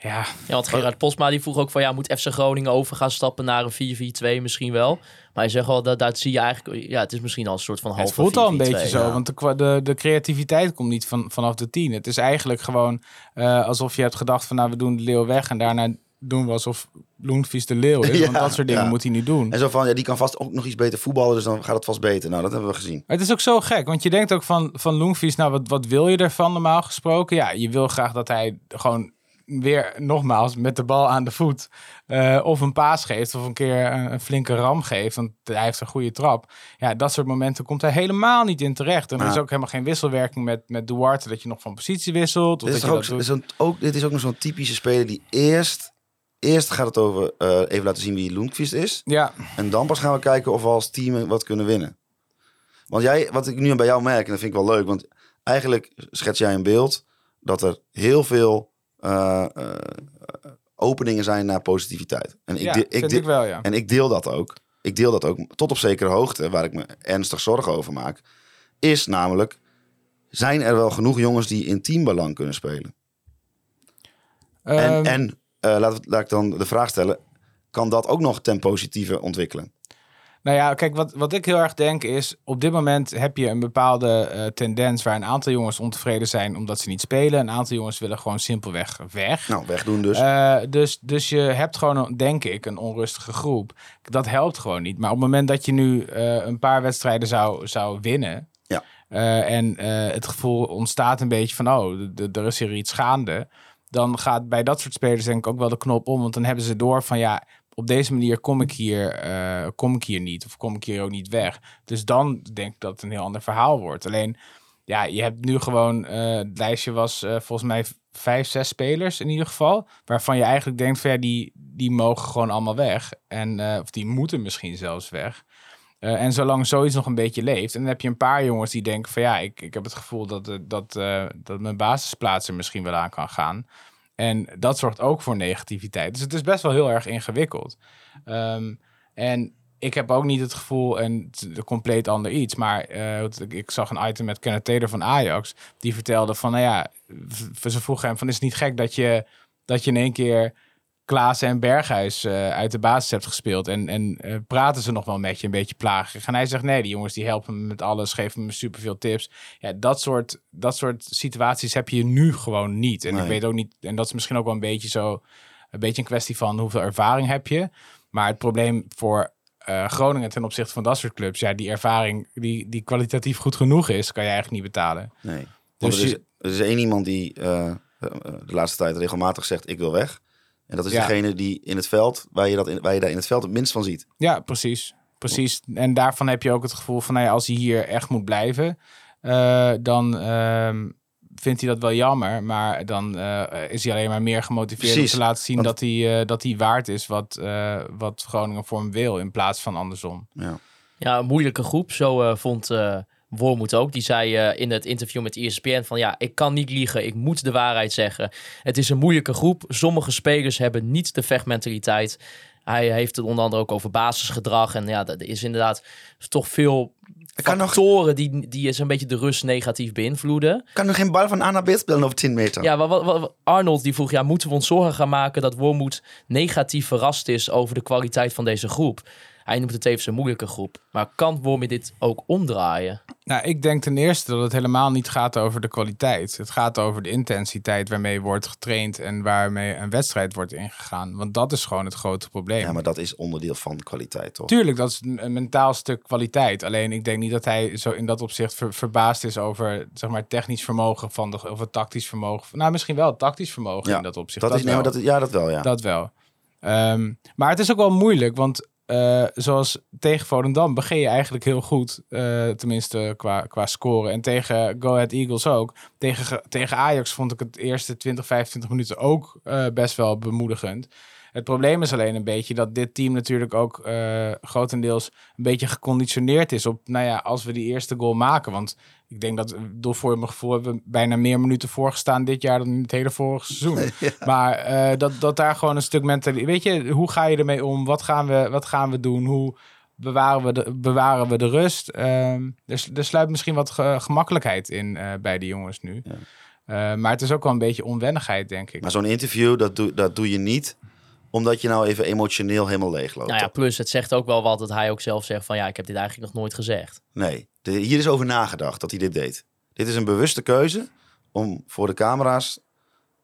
ja, Ja, want Gerard Posma die vroeg ook van ja, moet FC Groningen over gaan stappen naar een 4-4-2 misschien wel. Maar hij zegt wel, dat, dat zie je eigenlijk, ja, het is misschien al een soort van halve het voelt al een 4-4-2, beetje zo, ja. want de, de, de creativiteit komt niet van, vanaf de tien. Het is eigenlijk gewoon eh, alsof je hebt gedacht van nou, we doen de leeuw weg en daarna doen we alsof Lundqvist de leeuw is. [laughs] Ja, want dat soort dingen ja. moet hij niet doen. En zo van, ja, die kan vast ook nog iets beter voetballen, dus dan gaat het vast beter. Nou, dat hebben we gezien. Maar het is ook zo gek, want je denkt ook van, van Lundqvist, nou wat, wat wil je ervan normaal gesproken? Ja, je wil graag dat hij gewoon weer nogmaals met de bal aan de voet eh, of een paas geeft of een keer een, een flinke ram geeft, want hij heeft een goede trap. Ja, dat soort momenten komt hij helemaal niet in terecht. En er is ook helemaal geen wisselwerking met, met Duarte, dat je nog van positie wisselt. Of Dit is, dat dat ook, dit is ook nog zo'n typische speler die eerst... Eerst gaat het over eh, even laten zien wie Lundqvist is. Ja, En dan pas gaan we kijken of we als team wat kunnen winnen. Want jij, wat ik nu bij jou merk, en dat vind ik wel leuk, want eigenlijk schets jij een beeld dat er heel veel eh, eh, openingen zijn naar positiviteit. En ik, ja de- de- ik wel, ja. En ik deel dat ook. Ik deel dat ook tot op zekere hoogte, waar ik me ernstig zorgen over maak. Is namelijk, zijn er wel genoeg jongens die in teambelang kunnen spelen? En, Ehm, en eh, laat, laat ik dan de vraag stellen, kan dat ook nog ten positieve ontwikkelen? Nou ja, kijk, wat, wat ik heel erg denk is... op dit moment heb je een bepaalde eh, tendens... waar een aantal jongens ontevreden zijn omdat ze niet spelen. Een aantal jongens willen gewoon simpelweg weg. Nou, wegdoen dus. Eh, dus, dus je hebt gewoon, denk ik, een onrustige groep. Dat helpt gewoon niet. Maar op het moment dat je nu eh, een paar wedstrijden zou, zou winnen... Ja. eh, en eh, het gevoel ontstaat een beetje van... oh, er is hier iets gaande... dan gaat bij dat soort spelers denk ik ook wel de knop om. Want dan hebben ze door van ja... Op deze manier kom ik, hier, eh, kom ik hier niet of kom ik hier ook niet weg. Dus dan denk ik dat het een heel ander verhaal wordt. Alleen, ja, je hebt nu gewoon, eh, het lijstje was eh, volgens mij vijf, zes spelers in ieder geval. Waarvan je eigenlijk denkt van ja, die, die mogen gewoon allemaal weg. En, of die moeten misschien zelfs weg. Eh, en zolang zoiets nog een beetje leeft. En dan heb je een paar jongens die denken van ja, ik, ik heb het gevoel dat, eh, dat, eh, dat mijn basisplaats er misschien wel aan kan gaan. En dat zorgt ook voor negativiteit. Dus het is best wel heel erg ingewikkeld. Ehm, en ik heb ook niet het gevoel, en het compleet ander iets, maar ik- zag een item met Kenneth Taylor van Ajax. Die vertelde van, nou ja, ze vroegen hem van, is het niet gek dat je, dat je in één keer Klaassen en Berghuis eh, uit de basis hebt gespeeld. En, en eh, praten ze nog wel met je een beetje plagerig. En hij zegt, nee, die jongens die helpen me met alles, geven me superveel tips. Ja, dat soort, dat soort situaties heb je nu gewoon niet. En ik weet ook niet, en dat is misschien ook wel een beetje zo, een beetje een kwestie van hoeveel ervaring heb je. Maar het probleem voor eh, Groningen ten opzichte van dat soort clubs, ja, die ervaring die, die kwalitatief goed genoeg is, kan je eigenlijk niet betalen. Nee. Want Dus er, is, er is één iemand die de laatste tijd regelmatig zegt, ik wil weg. En dat is Ja. degene die in het veld, waar je, dat in, waar je daar in het veld het minst van ziet. Ja, precies. Precies. En daarvan heb je ook het gevoel van, nou ja, als hij hier echt moet blijven, eh, dan ehm, vindt hij dat wel jammer. Maar dan eh, is hij alleen maar meer gemotiveerd Precies. om te laten zien Want- dat, hij, eh, dat hij waard is wat, eh, wat Groningen voor hem wil, in plaats van andersom. Ja. Ja, een moeilijke groep. Zo eh, vond eh Wormoed ook. Die zei eh, in het interview met ESPN van ja, ik kan niet liegen. Ik moet de waarheid zeggen. Het is een moeilijke groep. Sommige spelers hebben niet de vechtmentaliteit. Hij heeft het onder andere ook over basisgedrag. En ja, dat is inderdaad toch veel nog- factoren die, die eens een beetje de rust negatief beïnvloeden. Kan nu geen bal van A naar B spelen over 10 meter? Ja, wat- Arnold die vroeg, ja, moeten we ons zorgen gaan maken dat Wormoed negatief verrast is over de kwaliteit van deze groep? Hij noemt het tevens een moeilijke groep. Maar kan Wormie dit ook omdraaien? Nou, ik denk ten eerste dat het helemaal niet gaat over de kwaliteit. Het gaat over de intensiteit waarmee wordt getraind en waarmee een wedstrijd wordt ingegaan. Want dat is gewoon het grote probleem. Ja, maar dat is onderdeel van kwaliteit, toch? Tuurlijk, dat is een mentaal stuk kwaliteit. Alleen ik denk niet dat hij zo in dat opzicht ver- verbaasd is over zeg maar, technisch vermogen van de, of het tactisch vermogen. Nou, misschien wel het tactisch vermogen Ja, in dat opzicht. Dat is, nee, maar dat, ja, dat wel, ja. Dat wel. Ehm, maar het is ook wel moeilijk, want eh, zoals tegen Volendam begin je eigenlijk heel goed. eh, tenminste qua, qua scoren. En tegen Go Ahead Eagles ook. Tegen, ge- tegen Ajax vond ik het eerste 20, 25 minuten ook eh, best wel bemoedigend. Het probleem is alleen een beetje dat dit team natuurlijk ook eh, grotendeels een beetje geconditioneerd is op, nou ja, als we die eerste goal maken. Want ik denk dat, door voor mijn gevoel, hebben we bijna meer minuten voorgestaan dit jaar dan in het hele vorige seizoen. [laughs] Maar eh, dat, dat daar gewoon een stuk mentaliteit. Weet je, hoe ga je ermee om? Wat gaan we, wat gaan we doen? Hoe bewaren we de, bewaren we de rust? Ehm er, er sluit misschien wat ge- gemakkelijkheid in eh, bij de jongens nu. Eh, maar het is ook wel een beetje onwennigheid, denk ik. Maar zo'n interview, dat doe, dat doe je niet omdat je nou even emotioneel helemaal leeg loopt. Nou ja, plus het zegt ook wel wat dat hij ook zelf zegt van ja, ik heb dit eigenlijk nog nooit gezegd. Nee, de- hier is over nagedacht dat hij dit deed. Dit is een bewuste keuze om voor de camera's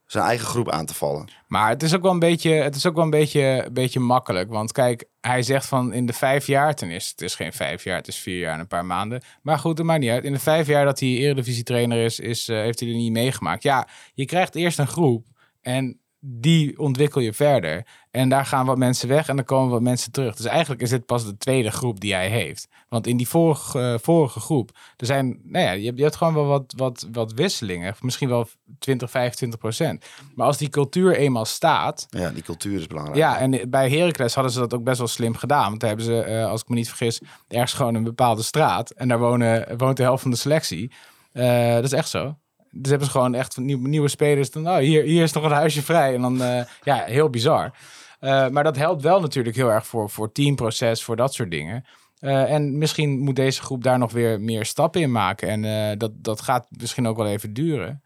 zijn eigen groep aan te vallen. Maar het is ook wel een beetje, het is ook wel een beetje, een beetje makkelijk. Want kijk, hij zegt van in de vijf jaar, ten eerste, het is geen vijf jaar, het is vier jaar en een paar maanden. Maar goed, dat maakt niet uit. In de vijf jaar dat hij eredivisie trainer is, is eh, heeft hij er niet meegemaakt. Ja, je krijgt eerst een groep en die ontwikkel je verder. En daar gaan wat mensen weg en dan komen wat mensen terug. Dus eigenlijk is dit pas de tweede groep die hij heeft. Want in die vorige, eh, vorige groep, er zijn, nou ja, je hebt, je hebt gewoon wel wat, wat, wat wisselingen. Misschien wel 20, 25 procent. Maar als die cultuur eenmaal staat, Ja, die cultuur is belangrijk. ja, en bij Heracles hadden ze dat ook best wel slim gedaan. Want daar hebben ze, eh, als ik me niet vergis, ergens gewoon een bepaalde straat. En daar wonen, woont de helft van de selectie. Eh, dat is echt zo. Dus hebben ze gewoon echt nieuwe, nieuwe spelers. Dan, oh, hier, hier is nog een huisje vrij. En dan, eh, [laughs] ja, heel bizar. Eh, maar dat helpt wel natuurlijk heel erg voor, voor teamproces, voor dat soort dingen. Eh, en misschien moet deze groep daar nog weer meer stappen in maken. En dat, dat gaat misschien ook wel even duren.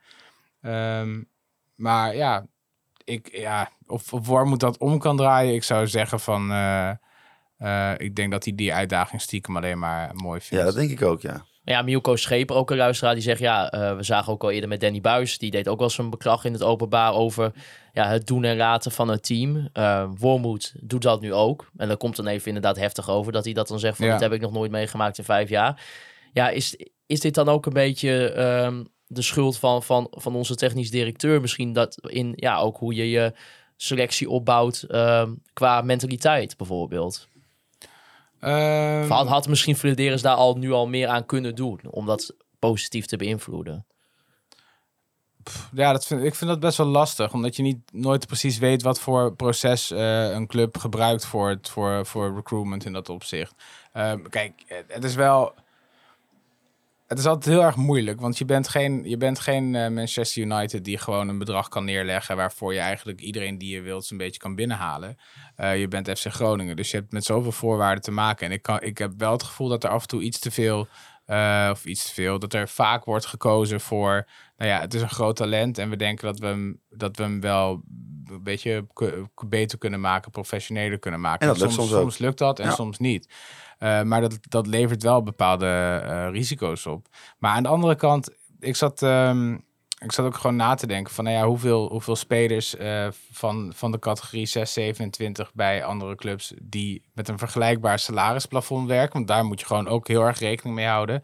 Ehm, maar ja, ik, ja, of, of Wormoed dat om kan draaien. Ik zou zeggen van, ik denk dat hij die uitdaging stiekem alleen maar mooi vindt. Ja, dat denk ik ook, ja. Ja, Milko Scheper, ook een luisteraar, die zegt ja, eh, we zagen ook al eerder met Danny Buis, die deed ook wel zijn beklag in het openbaar over ja, het doen en laten van het team. Eh Wormoed doet dat nu ook. En daar komt dan even inderdaad heftig over dat hij dat dan zegt van Ja. dit heb ik nog nooit meegemaakt in vijf jaar. Ja, is, is dit dan ook een beetje ehm, de schuld van, van, van onze technisch directeur misschien dat in ja, ook hoe je je selectie opbouwt ehm, qua mentaliteit bijvoorbeeld? Ehm, Of Had, had misschien Flederis daar al nu al meer aan kunnen doen om dat positief te beïnvloeden? ja, dat vind, ik vind dat best wel lastig. Omdat je niet nooit precies weet wat voor proces eh, een club gebruikt voor, het, voor, voor recruitment in dat opzicht. Ehm, kijk, het is wel... Het is altijd heel erg moeilijk, want je bent geen, je bent geen eh, Manchester United die gewoon een bedrag kan neerleggen waarvoor je eigenlijk iedereen die je wilt zo'n beetje kan binnenhalen. Eh, je bent FC Groningen, dus je hebt met zoveel voorwaarden te maken. En ik, kan, ik heb wel het gevoel dat er af en toe iets te veel, eh, of iets te veel, dat er vaak wordt gekozen voor, nou ja, het is een groot talent en we denken dat we hem, dat we hem wel een beetje beter kunnen maken, professioneler kunnen maken. En dat lukt soms, soms soms lukt dat en Ja. soms niet. Eh, maar dat, dat levert wel bepaalde eh, risico's op. Maar aan de andere kant, ik zat, ehm, ik zat ook gewoon na te denken van, nou ja, hoeveel, hoeveel spelers eh, van, van de categorie 6, 27 bij andere clubs die met een vergelijkbaar salarisplafond werken, want daar moet je gewoon ook heel erg rekening mee houden,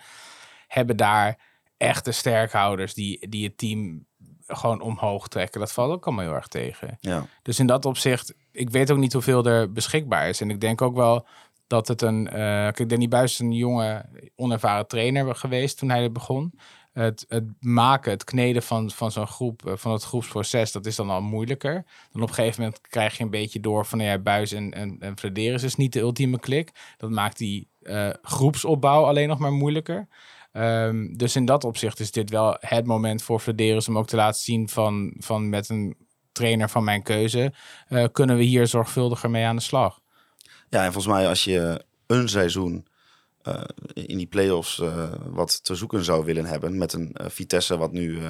hebben daar echte sterkhouders die, die het team gewoon omhoog trekken. Dat valt ook allemaal heel erg tegen. ja. Dus in dat opzicht, ik weet ook niet hoeveel er beschikbaar is. En ik denk ook wel dat het een... eh kijk, Danny Buis is een jonge, onervaren trainer geweest toen hij begon. Het, het maken, het kneden van, van zo'n groep, eh, van het groepsproces, dat is dan al moeilijker. Dan op een gegeven moment krijg je een beetje door van, ja, Buis en, en, Flederis is niet de ultieme klik. Dat maakt die eh, groepsopbouw alleen nog maar moeilijker. Ehm, dus in dat opzicht is dit wel het moment voor Flederis om ook te laten zien van, van met een trainer van mijn keuze, kunnen we hier zorgvuldiger mee aan de slag. Ja, en volgens mij als je een seizoen eh, in die play-offs eh, wat te zoeken zou willen hebben... met een eh, Vitesse wat nu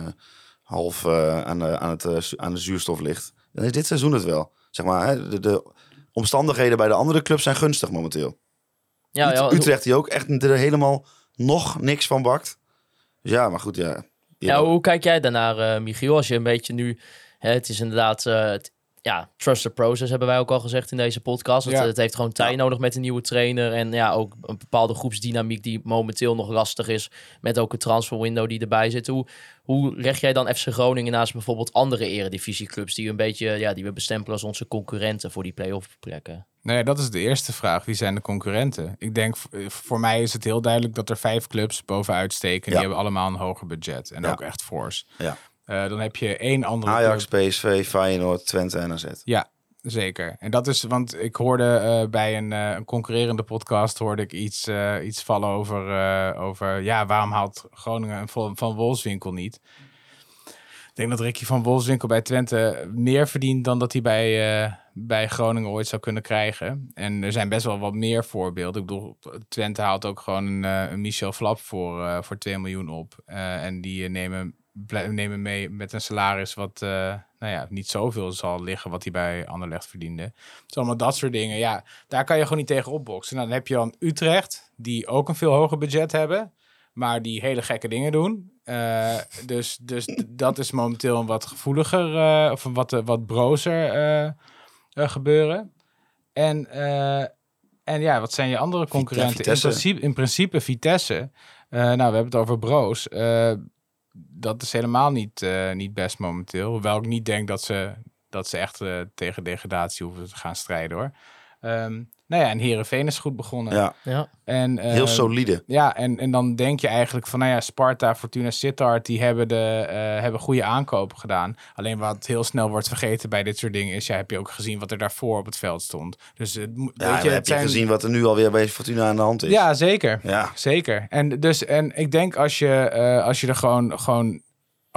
half aan, de, aan, het, aan de zuurstof ligt... dan is dit seizoen het wel. Zeg maar, hè, de, de omstandigheden bij de andere clubs zijn gunstig momenteel. Ja, ja, Utrecht die ook echt er helemaal nog niks van bakt. Dus ja, maar goed, ja. Ja, hoe kijk jij daarnaar, eh Michiel? Als je een beetje nu... Hè, het is inderdaad... het- ja, trust the process hebben wij ook al gezegd in deze podcast. Het, Ja. het heeft gewoon tijd nodig met een nieuwe trainer. En ja, ook een bepaalde groepsdynamiek die momenteel nog lastig is. Met ook een transfer window die erbij zit. Hoe, hoe leg jij dan FC Groningen naast bijvoorbeeld andere eredivisieclubs... die, een beetje, ja, die we bestempelen als onze concurrenten voor die play-off plekken? Nee, dat is de eerste vraag. Wie zijn de concurrenten? Ik denk, v- voor mij is het heel duidelijk dat er vijf clubs bovenuit steken. Ja. Die hebben allemaal een hoger budget. En ook echt force. Ja. Eh, dan heb je één andere Ajax, club. PSV, Feyenoord, Twente en AZ. Ja, zeker. En dat is, want ik hoorde eh, bij een, eh, een concurrerende podcast hoorde ik iets, iets vallen over, over, ja, waarom haalt Groningen een Van, van Wolfswinkel niet? Ik denk dat Ricky van Wolfswinkel bij Twente meer verdient dan dat hij bij, bij Groningen ooit zou kunnen krijgen. En er zijn best wel wat meer voorbeelden. Ik bedoel, Twente haalt ook gewoon een, een Michel Flap voor, voor 2 miljoen op. En die nemen, nemen mee met een salaris wat eh, nou ja, niet zoveel zal liggen wat hij bij Anderlecht verdiende. Dus allemaal dat soort dingen. Ja, daar kan je gewoon niet tegen opboksen. Nou, dan heb je dan Utrecht, die ook een veel hoger budget hebben, maar die hele gekke dingen doen. Eh, dus, dus dat is momenteel een wat gevoeliger eh, of een wat, wat brozer gebeuren. En, en ja, wat zijn je andere concurrenten? Vitesse. In, principe, in principe Vitesse. Nou, we hebben het over broos. Dat is helemaal niet, eh, niet best momenteel. Hoewel ik niet denk dat ze, dat ze echt eh, tegen degradatie hoeven te gaan strijden hoor. Ehm, nou ja, en Herenveen is goed begonnen. Ja, Ja, En, eh, heel solide. ja, en, en dan denk je eigenlijk van, nou ja, Sparta, Fortuna Sittard, die hebben, de, eh, hebben goede aankopen gedaan. Alleen wat heel snel wordt vergeten bij dit soort dingen is, ja, heb je ook gezien wat er daarvoor op het veld stond. Dus het Ja, weet je, heb je gezien wat er nu alweer bij Fortuna aan de hand is? Ja, zeker. Ja. Zeker. En, dus, en ik denk als je, eh, als je er gewoon, gewoon,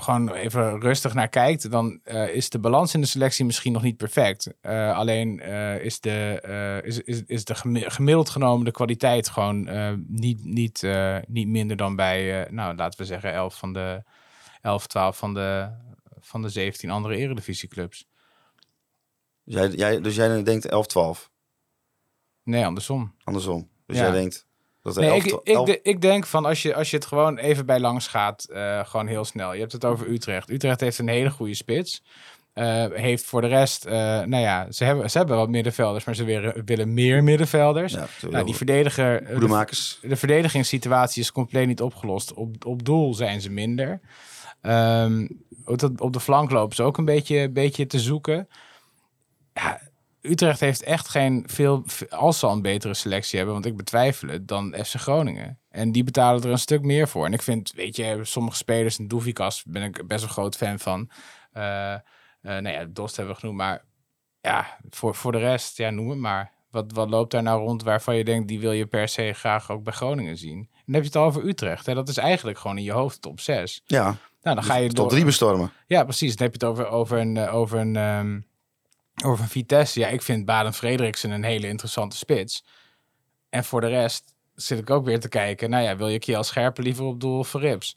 gewoon even rustig naar kijkt, dan eh, is de balans in de selectie misschien nog niet perfect. Eh, alleen eh, is, de, is, is, is de gemi- gemiddeld genomen de kwaliteit gewoon niet, niet, niet minder dan bij, nou laten we zeggen, 11 van de 11, 12 van de, van de 17 andere eredivisieclubs. Dus jij, jij, dus jij denkt 11, 12. Nee, andersom. Andersom. Dus Ja. jij denkt dat Nee, 11, ik, 12 ik, de- ik denk van als je, als je het gewoon even bij langs gaat, eh, gewoon heel snel. Je hebt het over Utrecht. Utrecht heeft een hele goede spits. Eh, heeft voor de rest, eh, nou ja, ze hebben, ze hebben wat middenvelders, maar ze willen, willen meer middenvelders. Ja, nou, die verdediger, de, de verdedigingssituatie is compleet niet opgelost. Op, op doel zijn ze minder. Ehm, op, de, op de flank lopen ze ook een beetje, beetje te zoeken. Ja, Utrecht heeft echt geen veel, als ze al een betere selectie hebben, want ik betwijfel het, dan FC Groningen. En die betalen er een stuk meer voor. En ik vind, weet je, sommige spelers, en Doevikas ben ik best wel groot fan van. Eh eh nou ja, Dost hebben we genoemd, maar ja, voor, voor de rest, ja, noem het maar. Wat, wat loopt daar nou rond waarvan je denkt, die wil je per se graag ook bij Groningen zien? En dan heb je het al over Utrecht. Hè? Dat is eigenlijk gewoon in je hoofd top 6. Ja, Nou, dan ga je top door. 3 bestormen. Ja, precies. Dan heb je het over, over een, eh, over een, ehm, over een Vitesse. Ja, ik vind Baden Frederiksen een hele interessante spits. En voor de rest zit ik ook weer te kijken. Nou ja, wil je Kiel Scherpen liever op doel of Verrips?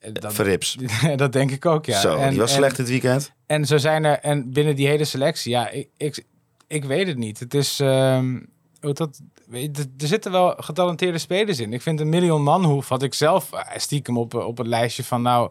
Eh, Dat, Verrips. [laughs] dat denk ik ook, ja. Zo, En- die was en- slecht dit weekend. en zo zijn er, en binnen die hele selectie, ja, ik, ik, ik weet het niet. Het is, ehm, dat, er zitten wel getalenteerde spelers in. Ik vind een miljoen manhoef had ik zelf eh, stiekem op, op het lijstje van, nou,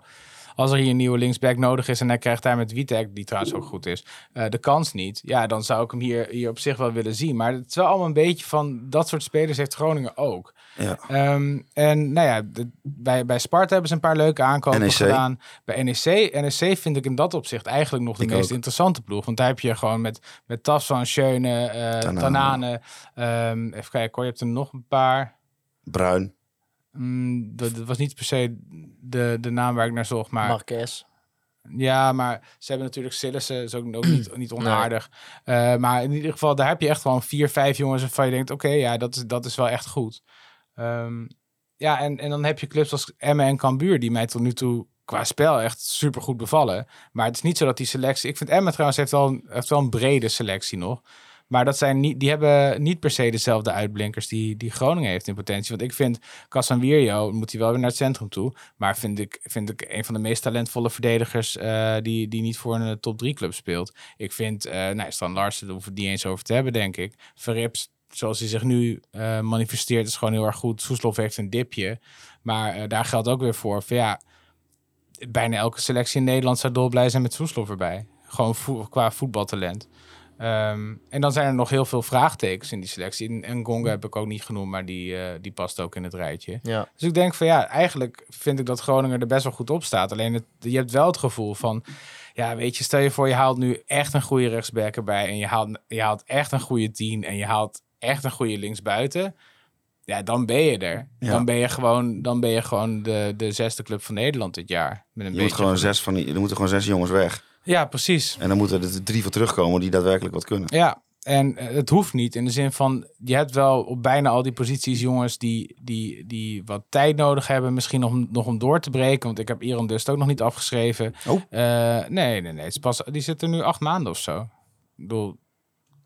als er hier een nieuwe linksback nodig is en hij krijgt daar met Witek, die trouwens ook goed is, eh, de kans niet. Ja, dan zou ik hem hier, hier op zich wel willen zien. Maar het is wel allemaal een beetje van, dat soort spelers heeft Groningen ook. Ja. Ehm, en nou ja, de- bij, bij Sparta hebben ze een paar leuke aankopen NEC. gedaan. Bij NEC, NEC vind ik in dat opzicht eigenlijk nog de Ik meest ook. interessante ploeg. Want daar heb je gewoon met, met Tafsan, Schöne, eh Tanane. Tanane. ehm, even kijken hoor, je hebt er nog een paar. Bruin. Mm, dat, dat was niet per se de, de naam waar ik naar zocht, maar... Marquez. Ja, maar ze hebben natuurlijk Sillissen, is ook, ook niet, [clears throat] niet onaardig. Eh, maar in ieder geval, daar heb je echt gewoon vier, vijf jongens waarvan je denkt, oké, ja, dat is, dat is wel echt goed. Ehm, ja, en, en dan heb je clubs als Emmen en Cambuur, die mij tot nu toe qua spel echt super goed bevallen. Maar het is niet zo dat die selectie... Ik vind Emmen trouwens heeft wel, heeft wel een brede selectie nog. Maar dat zijn niet, die hebben niet per se dezelfde uitblinkers die, die Groningen heeft in potentie. Want ik vind Casanvirio, moet hij wel weer naar het centrum toe. Maar vind ik, vind ik een van de meest talentvolle verdedigers eh, die, die niet voor een top 3 club speelt. Ik vind, eh nou, Stan Larsen, daar hoeven we het eens over te hebben, denk ik. Verrips zoals hij zich nu eh, manifesteert, is gewoon heel erg goed. Soeslof heeft een dipje. Maar daar geldt ook weer voor. Van, ja, bijna elke selectie in Nederland zou dolblij zijn met Soeslof erbij. Gewoon qua voetbaltalent. Ehm, en dan zijn er nog heel veel vraagtekens in die selectie. En, Gonga heb ik ook niet genoemd, maar die, eh, die past ook in het rijtje. Ja. Dus ik denk van ja, eigenlijk vind ik dat Groningen er best wel goed op staat. Alleen het, je hebt wel het gevoel van, ja, weet je, stel je voor, je haalt nu echt een goede rechtsback erbij. En je haalt, je haalt echt een goede tien. En je haalt echt een goede linksbuiten. Ja, dan ben je er. Ja. Dan ben je gewoon, dan ben je gewoon de, de zesde club van Nederland dit jaar. Met een Je moet gewoon zes van die, er moeten gewoon zes jongens weg. Ja, precies. En dan moeten er drie voor terugkomen die daadwerkelijk wat kunnen. Ja, en eh, het hoeft niet. In de zin van, je hebt wel op bijna al die posities jongens die, die, die wat tijd nodig hebben. Misschien nog, om- nog om door te breken. Want ik heb Iron Dust ook nog niet afgeschreven. Oh. Eh, nee, nee, nee. Het is pas, die zit er nu acht maanden of zo. Ik bedoel,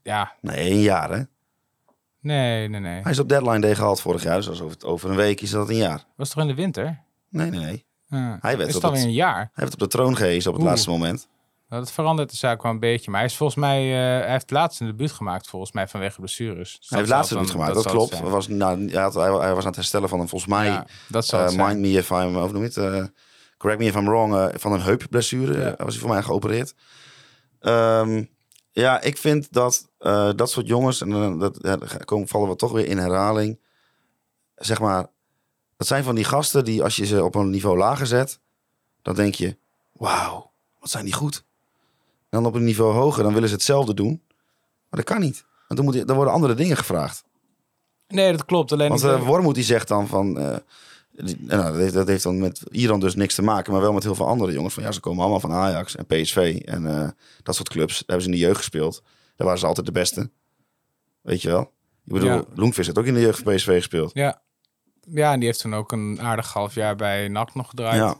ja, Nee, een jaar hè. nee, nee, nee. Hij is op deadline day gehaald vorig jaar. Dus over, over een week is dat een jaar. Was toch in de winter? Nee, nee, nee. Uh, Hij werd is het alweer een jaar? Hij heeft op de troon gehezen op het Oeh. laatste moment. Nou, dat verandert de zaak wel een beetje. Maar hij is volgens mij, eh, hij heeft laatst een debuut gemaakt volgens mij vanwege blessures. Dus hij heeft zal laatste het debuut gemaakt, dat, klopt. zijn. Was, nou, hij, had, hij, hij was aan het herstellen van een, volgens mij, Ja, dat eh, mind me if I'm, of noem je het, eh, correct me if I'm wrong, van een heupblessure Ja. was hij voor mij geopereerd. Ehm, ja, ik vind dat dat soort jongens, en dat ja, komen, vallen we toch weer in herhaling, zeg maar, dat zijn van die gasten die als je ze op een niveau lager zet, dan denk je, wauw, wat zijn die goed. Dan op een niveau hoger, dan willen ze hetzelfde doen. Maar dat kan niet. Want dan, moet, je- dan worden andere dingen gevraagd. Nee, dat klopt. Alleen Want uh, Wormoed die zegt dan van... eh, die- nou, dat, heeft, dat heeft dan met Iran dus niks te maken, maar wel met heel veel andere jongens. Van ja, ze komen allemaal van Ajax en PSV en eh, dat soort clubs. Daar hebben ze in de jeugd gespeeld. Daar waren ze altijd de beste. Weet je wel? Ik bedoel, Ja. Loenvis heeft ook in de jeugd van PSV gespeeld. Ja. ja, en die heeft toen ook een aardig half jaar bij NAC nog gedraaid. Ja,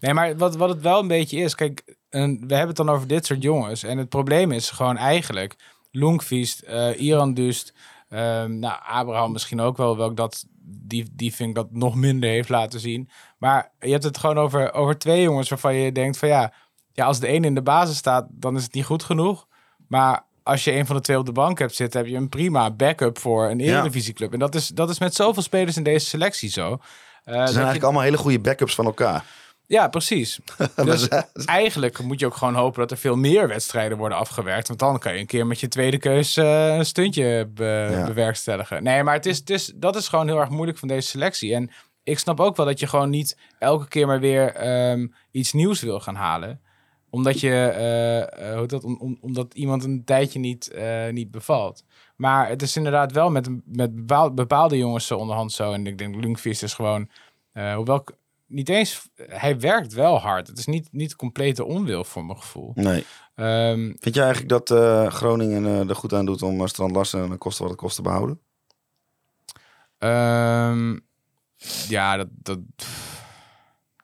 Nee, maar wat, wat het wel een beetje is, kijk, en we hebben het dan over dit soort jongens. En het probleem is gewoon eigenlijk, Lonkvist, eh Iran Dust, ehm, nou, Abraham misschien ook wel, welk dat, die, die vind ik dat nog minder heeft laten zien. Maar je hebt het gewoon over, over twee jongens waarvan je denkt van ja, ja, als de ene in de basis staat, dan is het niet goed genoeg. Maar als je een van de twee op de bank hebt zitten, heb je een prima backup voor een eredivisieclub. En dat is, dat is met zoveel spelers in deze selectie zo. Ze dat zijn je- eigenlijk allemaal hele goede backups van elkaar. Ja, precies. [laughs] Dus eigenlijk moet je ook gewoon hopen dat er veel meer wedstrijden worden afgewerkt. Want dan kan je een keer met je tweede keus eh, een stuntje be- Ja. bewerkstelligen. Nee, maar het is, het is, dat is gewoon heel erg moeilijk van deze selectie. En ik snap ook wel dat je gewoon niet elke keer maar weer ehm, iets nieuws wil gaan halen. Omdat, je, eh, eh, hoe dat, om, om- omdat iemand een tijdje niet, niet bevalt. Maar het is inderdaad wel met, met bepaal- bepaalde jongens zo onderhand zo. En ik denk Lunkvist is gewoon... hoewel niet eens... Hij werkt wel hard. Het is niet, niet complete onwil voor mijn gevoel. Nee. Ehm, Vind je eigenlijk dat eh, Groningen eh, er goed aan doet om uh, Strand Larsen en kosten wat het kost te behouden? ehm, ja, dat... dat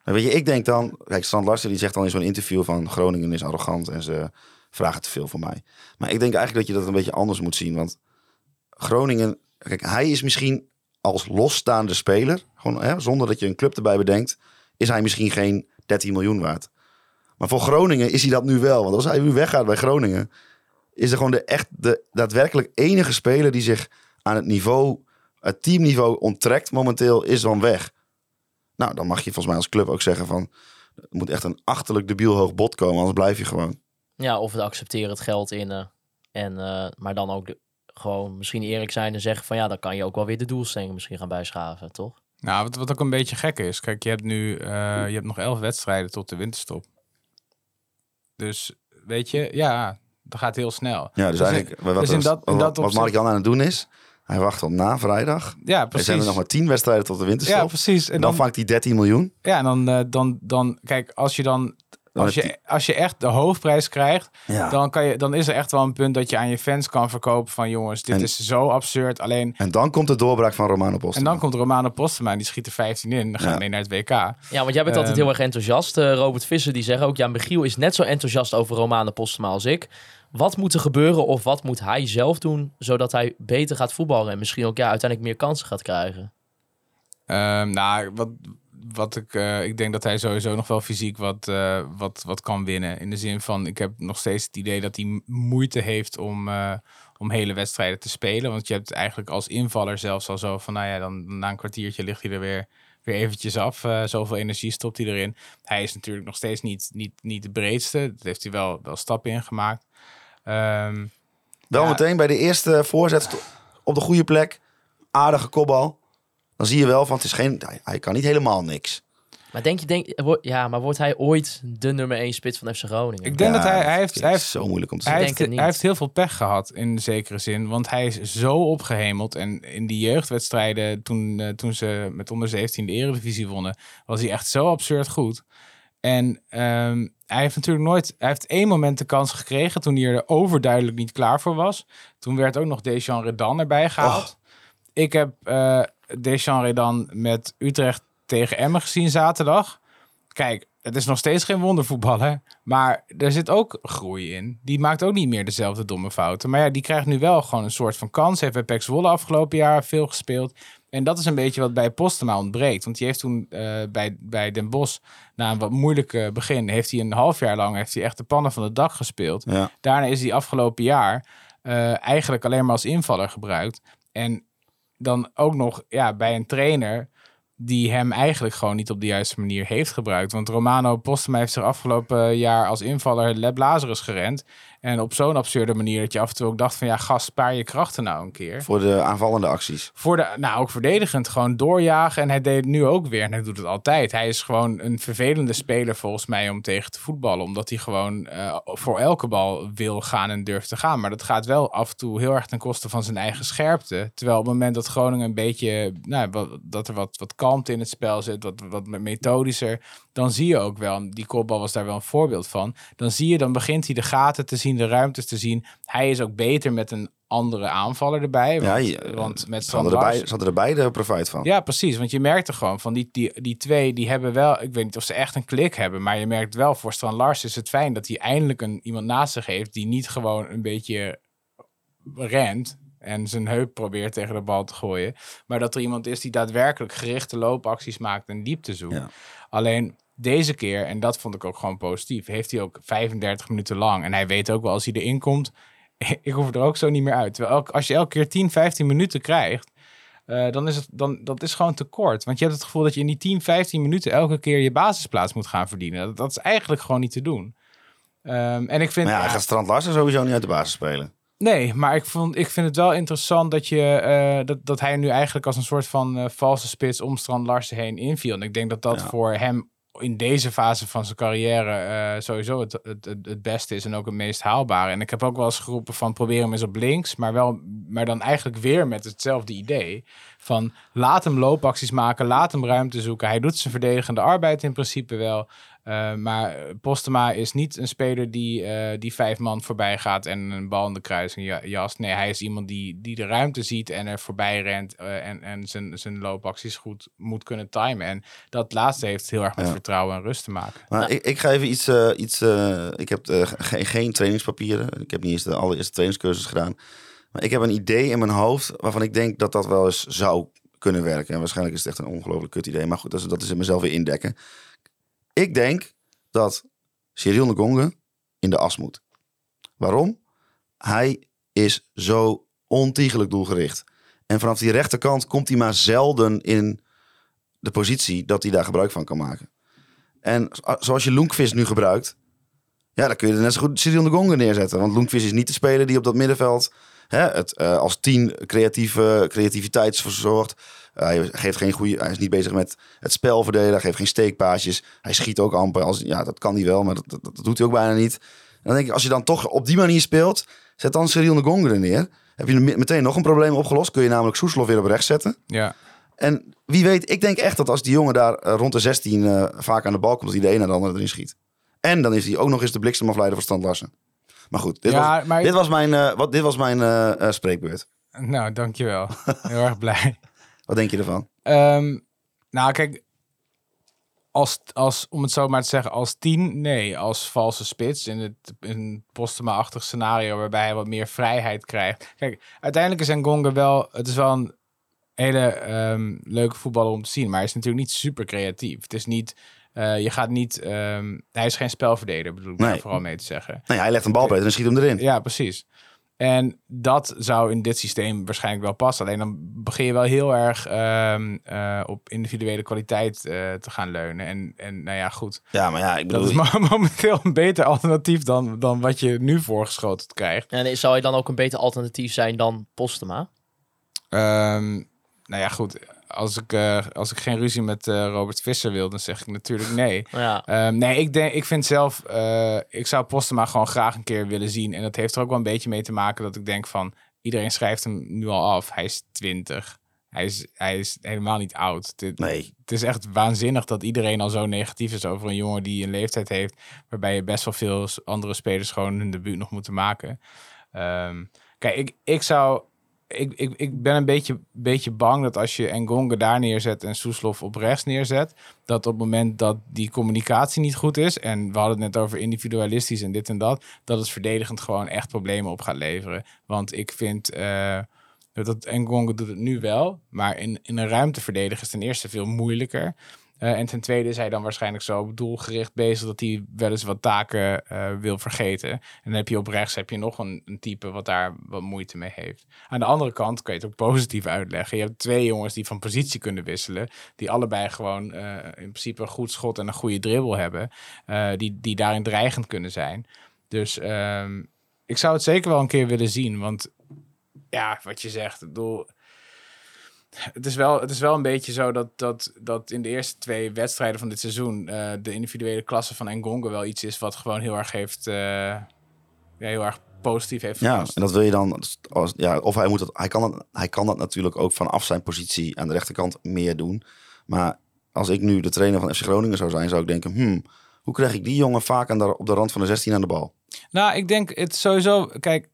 Nou, weet je, ik denk dan... Kijk, Strand Larsen die zegt dan in zo'n interview van... Groningen is arrogant en ze vragen te veel van mij. Maar ik denk eigenlijk dat je dat een beetje anders moet zien. Want Groningen... Kijk, hij is misschien als losstaande speler... Gewoon, hè, zonder dat je een club erbij bedenkt... is hij misschien geen 13 miljoen waard. Maar voor Groningen is hij dat nu wel. Want als hij nu weggaat bij Groningen... is er gewoon de echt de daadwerkelijk enige speler... die zich aan het niveau... het teamniveau onttrekt momenteel... is dan weg. Nou, dan mag je volgens mij als club ook zeggen van... moet echt een achterlijk debiel hoog bod komen, anders blijf je gewoon. Ja, of we accepteren het geld in. eh, en, eh, maar dan ook gewoon misschien eerlijk zijn en zeggen van ja, dan kan je ook wel weer de doelstellingen misschien gaan bijschaven, toch? Nou, wat, wat ook een beetje gek is. Kijk, je hebt nu eh, je hebt nog elf wedstrijden tot de winterstop. Dus, weet je, ja, dat gaat heel snel. Ja, dus, in- eigenlijk wat, dus in dat- in dat wat opzicht- Mark-Jan aan het doen is... hij wacht tot na vrijdag. Ja, Er precies. zijn er nog maar tien wedstrijden tot de winterstop. ja, precies. En En dan, dan, vangt hij 13 miljoen. ja, en dan, eh, dan, dan, kijk, als je Dan als je, als je echt de hoofdprijs krijgt, Ja. dan, kan je, dan is er echt wel een punt dat je aan je fans kan verkopen van jongens, dit En- is zo absurd. Alleen, En dan komt de doorbraak van Romano Post. en dan komt Romano Postema en die schiet er 15 in. Dan gaan Ja. we mee naar het WK. Ja, want jij bent altijd Ehm. heel erg enthousiast. Eh, Robert Visser die zegt ook, ja, Michiel is net zo enthousiast over Romane Postema als ik. Wat moet er gebeuren of wat moet hij zelf doen, zodat hij beter gaat voetballen en misschien ook ja, uiteindelijk meer kansen gaat krijgen? Ehm, nou, wat, wat ik, eh, ik denk dat hij sowieso nog wel fysiek wat, eh, wat, wat kan winnen. In de zin van, ik heb nog steeds het idee dat hij moeite heeft om, eh, om hele wedstrijden te spelen. Want je hebt eigenlijk als invaller zelfs al zo van, nou ja, dan na een kwartiertje ligt hij er weer, weer eventjes af. Zoveel energie stopt hij erin. Hij is natuurlijk nog steeds niet, niet, niet de breedste. Dat heeft hij wel, wel stappen in gemaakt. Ehm, Wel Ja. meteen bij de eerste voorzet op de goede plek. Aardige kopbal. Dan zie je wel van het is geen. Hij, hij kan niet helemaal niks. Maar denk je, denk, ja, maar wordt hij ooit de nummer 1 spits van FC Groningen? ik denk Ja, dat hij, hij heeft... Hij heeft zo moeilijk om te Hij zeggen. heeft, hij heeft heel veel pech gehad in zekere zin. Want hij is zo opgehemeld. En in die jeugdwedstrijden, toen, eh, toen ze met onder 17 de Eredivisie wonnen, was hij echt zo absurd goed. En ehm, hij heeft natuurlijk nooit. Hij heeft één moment de kans gekregen toen hij er overduidelijk niet klaar voor was. Toen werd ook nog Dejan Redan erbij gehaald. Ik heb eh Dejan Redan met Utrecht tegen Emmen gezien zaterdag. Kijk, het is nog steeds geen wondervoetballer. Maar er zit ook groei in. Die maakt ook niet meer dezelfde domme fouten. Maar ja, die krijgt nu wel gewoon een soort van kans. Heeft bij PEC Zwolle afgelopen jaar veel gespeeld. En dat is een beetje wat bij Postema ontbreekt. Want die heeft toen eh, bij, bij Den Bosch, na een wat moeilijke begin, heeft hij een half jaar lang heeft hij echt de pannen van het dak gespeeld. Ja. Daarna is hij afgelopen jaar eh, eigenlijk alleen maar als invaller gebruikt. En dan ook nog ja, bij een trainer die hem eigenlijk gewoon niet op de juiste manier heeft gebruikt. Want Romano Postema heeft zich afgelopen jaar als invaller Leb Lazarus gerend. En op zo'n absurde manier dat je af en toe ook dacht van ja, gast, spaar je krachten nou een keer. Voor de aanvallende acties. Voor de, nou ook verdedigend, gewoon doorjagen. En hij deed het nu ook weer. En hij doet het altijd. Hij is gewoon een vervelende speler volgens mij om tegen te voetballen. Omdat hij gewoon eh, voor elke bal wil gaan en durft te gaan. Maar dat gaat wel af en toe heel erg ten koste van zijn eigen scherpte. Terwijl op het moment dat Groningen een beetje, nou, wat, dat er wat, wat kalmte in het spel zit, wat, wat methodischer. Dan zie je ook wel, die kopbal was daar wel een voorbeeld van. Dan zie je, dan begint hij de gaten te zien, de ruimtes te zien. Hij is ook beter met een andere aanvaller erbij. Want, Ja, je- want met Ze hadden, er beide, ze hadden er beide profijt van. ja, precies. Want je merkt er gewoon van die, die, die twee, die hebben wel, ik weet niet of ze echt een klik hebben, maar je merkt wel voor Strand Lars is het fijn dat hij eindelijk een, iemand naast zich heeft die niet gewoon een beetje rent en zijn heup probeert tegen de bal te gooien, maar dat er iemand is die daadwerkelijk gerichte loopacties maakt en diepte zoekt. Ja. Alleen deze keer, en dat vond ik ook gewoon positief, heeft hij ook 35 minuten lang. En hij weet ook wel als hij erin komt, [laughs] ik hoef er ook zo niet meer uit. Terwijl elk, als je elke keer 10, 15 minuten krijgt, eh, dan is het dan, dat is gewoon tekort. Want je hebt het gevoel dat je in die 10, 15 minuten elke keer je basisplaats moet gaan verdienen. Dat, dat is eigenlijk gewoon niet te doen. Ehm, en ik vind. Maar ja, gaat Strand Larsen sowieso niet uit de basis spelen. Nee, maar ik, vond, ik vind het wel interessant dat, je, eh, dat, dat hij nu eigenlijk als een soort van eh, valse spits om Strand Larsen heen inviel. En ik denk dat dat Ja. voor hem in deze fase van zijn carrière eh, sowieso het, het, het, het beste is en ook het meest haalbare. En ik heb ook wel eens geroepen van probeer hem eens op links, maar, wel, maar dan eigenlijk weer met hetzelfde idee. Van laat hem loopacties maken, laat hem ruimte zoeken. Hij doet zijn verdedigende arbeid in principe wel. Uh, maar Postema is niet een speler die, uh, die vijf man voorbij gaat en een bal in de kruising jast. Nee, hij is iemand die, die de ruimte ziet en er voorbij rent uh, en, en zijn, zijn loopacties goed moet kunnen timen. En dat laatste heeft heel erg met ja. vertrouwen en rust te maken. Maar nou. ik, ik ga even iets... uh, iets ik heb geen, geen trainingspapieren. Ik heb niet eens de allereerste trainingscursus gedaan. Maar ik heb een idee in mijn hoofd waarvan ik denk dat dat wel eens zou kunnen werken. En waarschijnlijk is het echt een ongelooflijk kut idee. Maar goed, dat is, dat is in mezelf weer indekken. Ik denk dat Cyril Ngonge in de as moet. Waarom? Hij is zo ontiegelijk doelgericht. En vanaf die rechterkant komt hij maar zelden in de positie dat hij daar gebruik van kan maken. En zoals je Loenkvist nu gebruikt, ja, dan kun je er net zo goed Cyril Ngonge neerzetten. Want Loenkvist is niet de speler die op dat middenveld hè, het uh, als tien creatieve, creativiteit verzorgt. Uh, hij geeft geen goede, hij is niet bezig met het spel verdelen. Hij geeft geen steekpaasjes. Hij schiet ook amper. Als, ja, dat kan hij wel, maar dat, dat, dat, doet hij ook bijna niet. En dan denk ik, als je dan toch op die manier speelt, zet dan Cyril Ngonge er neer. Heb je meteen nog een probleem opgelost? Kun je namelijk Soeslof weer op rechts zetten. Ja. En wie weet, ik denk echt dat als die jongen daar uh, rond de 16 uh, vaak aan de bal komt, dat hij de een naar de andere erin schiet. En dan is hij ook nog eens de bliksemafleider van Stand Larsen. Maar goed, dit, ja, was, maar... dit was mijn, uh, wat, dit was mijn uh, spreekbeurt. Nou, dankjewel. Heel erg blij. Wat denk je ervan? Um, nou, kijk, als, als, om het zo maar te zeggen, als tien, nee. Als valse spits in het in Postema-achtig scenario waarbij hij wat meer vrijheid krijgt. Kijk, uiteindelijk is Ngonga wel, het is wel een hele ehm, leuke voetballer om te zien. Maar hij is natuurlijk niet super creatief. Het is niet... eh, je gaat niet... ehm, hij is geen spelverdeler, bedoel ik Nee. vooral mee te zeggen. Ja, hij legt een bal beter en schiet hem erin. Ja, precies. En dat zou in dit systeem waarschijnlijk wel passen. Alleen dan begin je wel heel erg ehm, eh, op individuele kwaliteit eh, te gaan leunen. En, en nou ja, goed. Ja, maar ja, ik Dat bedoel... is mo- [laughs] momenteel een beter alternatief dan, dan wat je nu voorgeschoteld krijgt. En zou hij dan ook een beter alternatief zijn dan Postema? Ehm, nou ja, goed. Als ik, eh, als ik geen ruzie met eh, Robert Visser wil, dan zeg ik natuurlijk nee. [laughs] Ja. Ehm, nee, ik, denk, ik vind zelf, eh, ik zou Postema gewoon graag een keer willen zien. En dat heeft er ook wel een beetje mee te maken dat ik denk van, iedereen schrijft hem nu al af. Hij is 20. Hij is, hij is helemaal niet oud. Dit, Nee. Het is echt waanzinnig dat iedereen al zo negatief is over een jongen die een leeftijd heeft waarbij je best wel veel andere spelers gewoon hun debuut nog moeten maken. Ehm, kijk, ik, ik zou. Ik, ik, ik ben een beetje, beetje bang dat als je Engonga daar neerzet en Soeslof op rechts neerzet, dat op het moment dat die communicatie niet goed is, en we hadden het net over individualistisch en dit en dat, dat het verdedigend gewoon echt problemen op gaat leveren. Want ik vind eh, dat Engonga doet het nu wel, maar in, in een ruimte verdedigen is ten eerste veel moeilijker. Eh, en ten tweede is hij dan waarschijnlijk zo doelgericht bezig dat hij wel eens wat taken eh, wil vergeten. En dan heb je op rechts heb je nog een, type wat daar wat moeite mee heeft. Aan de andere kant kan je het ook positief uitleggen. Je hebt twee jongens die van positie kunnen wisselen. Die allebei gewoon eh, in principe een goed schot en een goede dribbel hebben. die, die daarin dreigend kunnen zijn. Dus ehm, ik zou het zeker wel een keer willen zien. Want ja, wat je zegt, ik bedoel, het is wel, het is wel een beetje zo dat, dat, dat in de eerste twee wedstrijden van dit seizoen eh, de individuele klasse van Engonga wel iets is wat gewoon heel erg heeft, eh, ja, heel erg positief heeft Ja, en dat wil je dan... Als, ja, of hij, moet dat, hij, kan dat, hij kan dat natuurlijk ook vanaf zijn positie aan de rechterkant meer doen. Maar als ik nu de trainer van FC Groningen zou zijn, zou ik denken... Hmm, hoe krijg ik die jongen vaak aan de, op de rand van de 16 aan de bal? Nou, ik denk het sowieso. Kijk,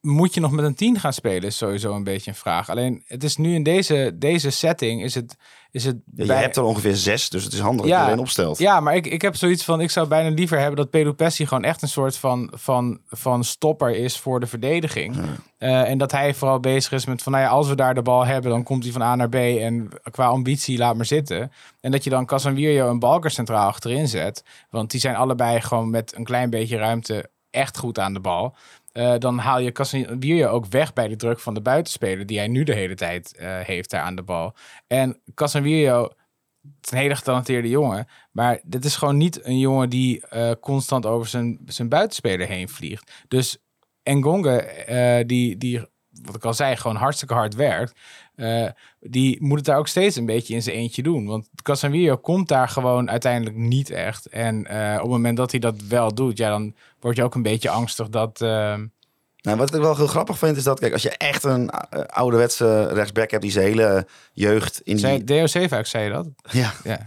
moet je nog met een 10 gaan spelen? Is sowieso een beetje een vraag. Alleen het is nu in deze, deze setting is het. Is het Ja, je hebt er ongeveer zes, dus het is handig dat je iedereen opstelt. Ja, maar ik, ik heb zoiets van, ik zou bijna liever hebben dat Pedro Pessi gewoon echt een soort van, van, van stopper is voor de verdediging. Eh, en dat hij vooral bezig is met van, nou ja, als we daar de bal hebben, dan komt hij van A naar B. En qua ambitie, laat maar zitten. En dat je dan Casemiro en Balker centraal achterin zet. Want die zijn allebei gewoon met een klein beetje ruimte echt goed aan de bal. Eh, dan haal je Casemiro ook weg bij de druk van de buitenspeler die hij nu de hele tijd eh, heeft daar aan de bal. En Casemiro, het is een hele getalenteerde jongen, maar dit is gewoon niet een jongen die eh, constant over zijn, zijn buitenspeler heen vliegt. Dus Engonga, eh, die, die, wat ik al zei, gewoon hartstikke hard werkt, eh, die moet het daar ook steeds een beetje in zijn eentje doen. Want Casemiro komt daar gewoon uiteindelijk niet echt. En eh, op het moment dat hij dat wel doet, ja, dan word je ook een beetje angstig dat... eh, Nou, wat ik wel heel grappig vind, is dat... Kijk, als je echt een eh, ouderwetse rechtsback hebt die zijn hele jeugd in die... DO7 vaak zei je dat? Ja, Ja.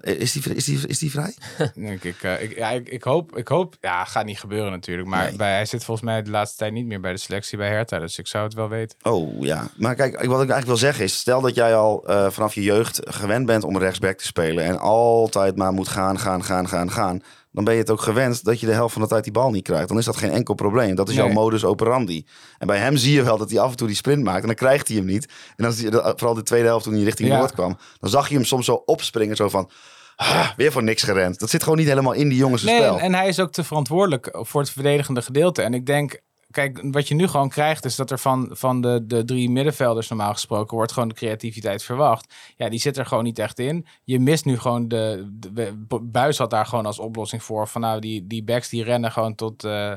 Is die, is die, is die vrij? [laughs] Denk ik, eh, ik, ja, ik, ik, hoop, ik hoop, ja, gaat niet gebeuren natuurlijk. Maar Nee. bij, hij zit volgens mij de laatste tijd niet meer bij de selectie bij Hertha. Dus ik zou het wel weten. Oh ja, maar kijk, wat ik eigenlijk wil zeggen is, stel dat jij al eh, vanaf je jeugd gewend bent om rechtsback te spelen en altijd maar moet gaan, gaan, gaan, gaan, gaan, dan ben je het ook gewend dat je de helft van de tijd die bal niet krijgt. Dan is dat geen enkel probleem. Dat is jouw modus operandi. En bij hem zie je wel dat hij af en toe die sprint maakt en dan krijgt hij hem niet. En dan zie je, dat- vooral de tweede helft toen hij richting Ja. Noord kwam, dan zag je hem soms zo opspringen, zo van, ah, weer voor niks gerend. Dat zit gewoon niet helemaal in die jongens Nee, spel. en hij is ook te verantwoordelijk voor het verdedigende gedeelte. En ik denk, kijk, wat je nu gewoon krijgt, is dat er van, van de, de drie middenvelders normaal gesproken wordt gewoon de creativiteit verwacht. Ja, die zit er gewoon niet echt in. Je mist nu gewoon de, de, Buis had daar gewoon als oplossing voor. Van nou, die, die backs die rennen gewoon tot, eh,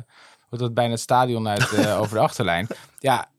tot bijna het stadion uit eh, [laughs] over de achterlijn. Ja,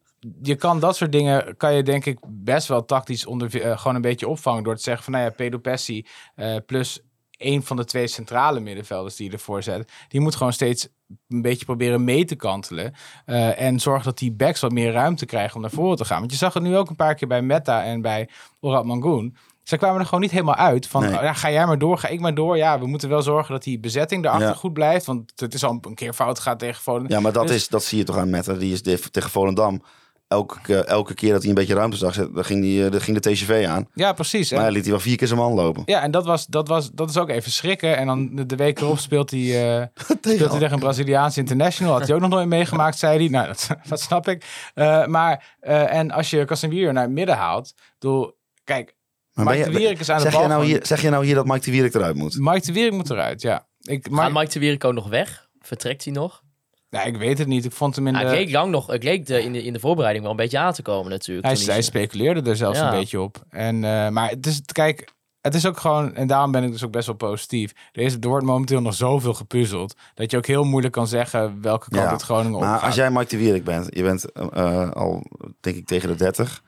je kan dat soort dingen, kan je denk ik best wel tactisch onder, eh, gewoon een beetje opvangen. Door te zeggen van, nou ja, Pedro Pessi eh, plus een van de twee centrale middenvelders die ervoor zet. Die moet gewoon steeds een beetje proberen mee te kantelen. eh, en zorgen dat die backs wat meer ruimte krijgen om naar voren te gaan. Want je zag het nu ook een paar keer bij Meta en bij Orat Mangoen. Zij kwamen er gewoon niet helemaal uit. Van, Nee. oh ja, ga jij maar door, ga ik maar door. Ja, we moeten wel zorgen dat die bezetting daarachter Ja. goed blijft. Want het is al een keer fout gaat tegen Volendam. Ja, maar dat, Dus- is, dat zie je toch aan Metter. Die is tegen Volendam. Elke, ke- elke keer dat hij een beetje ruimte zag, dan ging, die, eh, dan ging de TCV aan. Ja, precies. Maar En- hij liet hij wel vier keer zijn man lopen. Ja, en dat, was, dat, was, dat is ook even schrikken. En dan de, week erop speelt hij, eh, [laughs] speelt hij tegen een Braziliaanse international. Had hij ook nog nooit meegemaakt, zei hij. Nou, dat, [laughs] dat snap ik. Eh, maar, eh, en als je Casemiro naar het midden haalt... Doe, kijk, Maar Mike de je- Wierik is aan de zeg, bal. jij nou van- hier, zeg je nou hier dat Mike de Wierik eruit moet? Mike de Wierik moet eruit, ja. Ik, maar, Gaat Mike de Wierik ook nog weg? Vertrekt hij nog? Ja, ik weet het niet. Ik vond hem in Hij de... leek lang nog, het leek de, in, de, in de voorbereiding wel een beetje aan te komen natuurlijk. Hij, hij speculeerde er zelfs Ja. een beetje op. En, eh, maar het is, kijk, het is ook gewoon, en daarom ben ik dus ook best wel positief. Er, is, er wordt momenteel nog zoveel gepuzzeld, dat je ook heel moeilijk kan zeggen welke kant Ja, het Groningen Maar opgaat. als jij Mike de Wierik bent, je bent eh, eh, al denk ik tegen de 30.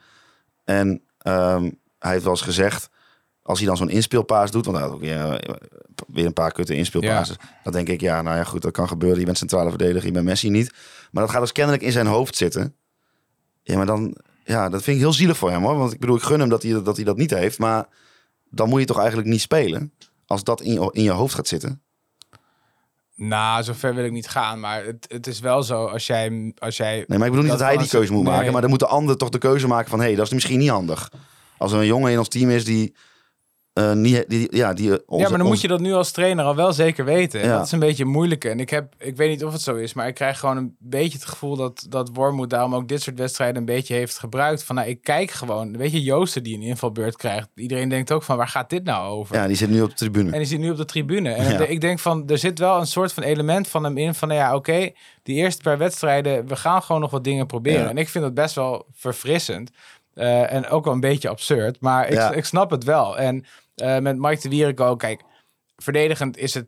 En ehm, hij heeft wel eens gezegd, als hij dan zo'n inspeelpaas doet, want hij had ook weer, eh, weer een paar kutte inspeelpases. Dan denk ik, ja, nou ja, goed, dat kan gebeuren. Je bent centrale verdediger, je bent Messi niet. Maar dat gaat dus kennelijk in zijn hoofd zitten. Ja, maar dan, ja, dat vind ik heel zielig voor hem hoor. Want ik bedoel, ik gun hem dat hij dat, hij dat niet heeft. Maar dan moet je toch eigenlijk niet spelen. Als dat in je, in je hoofd gaat zitten. Nou, zover wil ik niet gaan, maar het, het is wel zo als jij... Als jij Nee, maar ik bedoel niet dat, hij die keuze moet nee. maken. Maar dan moet de ander toch de keuze maken van... hé, hey, dat is misschien niet handig. Als er een jongen in ons team is die... eh, niet, die ja, die, onze- ja, maar dan moet je dat nu als trainer al wel zeker weten. Ja. Dat is een beetje moeilijk. En ik, heb, ik weet niet of het zo is, maar ik krijg gewoon een beetje het gevoel dat, dat Wormoed daarom ook dit soort wedstrijden een beetje heeft gebruikt. Van nou, ik kijk gewoon. Weet je, Joosten die een invalbeurt krijgt. Iedereen denkt ook van waar gaat dit nou over? Ja, die zit nu op de tribune. En die zit nu op de tribune. En Ja. ik denk van, er zit wel een soort van element van hem in. Van nou ja, oké, die eerste paar wedstrijden, we gaan gewoon nog wat dingen proberen. Ja. En ik vind dat best wel verfrissend. Eh, en ook wel een beetje absurd. Maar ik, Ja. ik snap het wel. En eh, met Mike de Wierik ook, kijk, verdedigend is het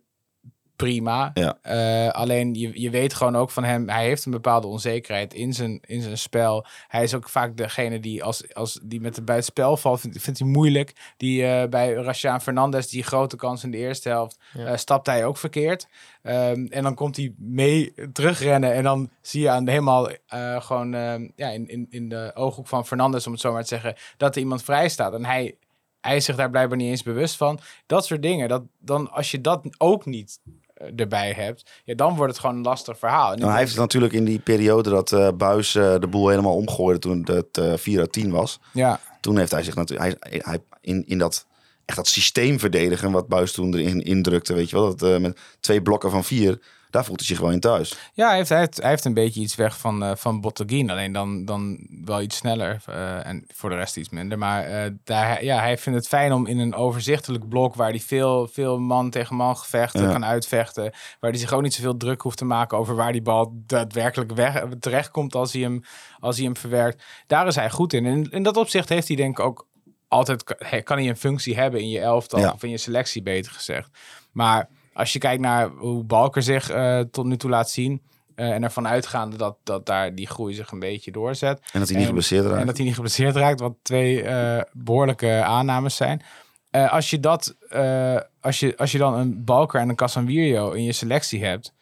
prima. Ja. Eh, alleen je, je weet gewoon ook van hem, hij heeft een bepaalde onzekerheid in zijn, in zijn spel. Hij is ook vaak degene die, als, als die met de buitenspel valt, vindt, vindt hij moeilijk. Die eh, bij Rashaan Fernandez, die grote kans in de eerste helft, Ja. eh, stapt hij ook verkeerd. Ehm, en dan komt hij mee terugrennen en dan zie je aan helemaal eh, gewoon ja, in, in, in de ooghoek van Fernandez, om het zo maar te zeggen, dat er iemand vrij staat. En hij, hij is zich daar blijkbaar niet eens bewust van. Dat soort dingen, dat, dan, als je dat ook niet eh, erbij hebt, ja, dan wordt het gewoon een lastig verhaal. Nou, hij heeft het natuurlijk in die periode dat eh Buis eh, de boel helemaal omgooide toen het eh 4 uit 10 was. ja, Toen heeft hij zich natuurlijk hij, hij, in, in dat echt dat systeem verdedigen wat Buis toen erin indrukte, weet je wel, dat met twee blokken van vier, daar voelt hij zich wel in thuis. Ja, hij heeft, hij heeft, hij heeft een beetje iets weg van, eh van Botteguin. Alleen dan, dan wel iets sneller. eh, en voor de rest iets minder. Maar eh, daar, ja, hij vindt het fijn om in een overzichtelijk blok... waar hij veel, veel man tegen man gevechten Ja. kan uitvechten. Waar hij zich ook niet zoveel druk hoeft te maken... over waar die bal daadwerkelijk weg, terechtkomt als hij, hem, als hij hem verwerkt. Daar is hij goed in. En in dat opzicht heeft hij denk ik ook altijd... kan- kan hij een functie hebben in je elftal. Ja. Of in je selectie, beter gezegd. Maar als je kijkt naar hoe Balker zich eh, tot nu toe laat zien. eh, en ervan uitgaande dat, dat daar die groei zich een beetje doorzet. En dat hij niet geblesseerd raakt. En dat hij niet geblesseerd raakt, wat twee eh, behoorlijke aannames zijn. Als, je dat, als, je, als je dan een Balker en een Casemiro in je selectie hebt...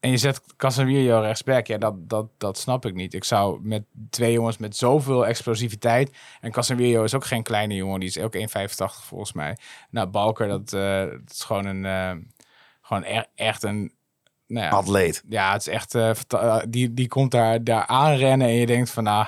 en je zet Casemiro rechtsback, ja, dat, dat, dat snap ik niet. Ik zou met twee jongens met zoveel explosiviteit... en Casemiro is ook geen kleine jongen, die is ook 1,85 volgens mij. Nou, Balker, dat, dat is gewoon een... gewoon e- echt een... Nou ja, Atleet. ja, het is echt. eh, eh, die, die komt daar, daar aanrennen en je denkt van, nou,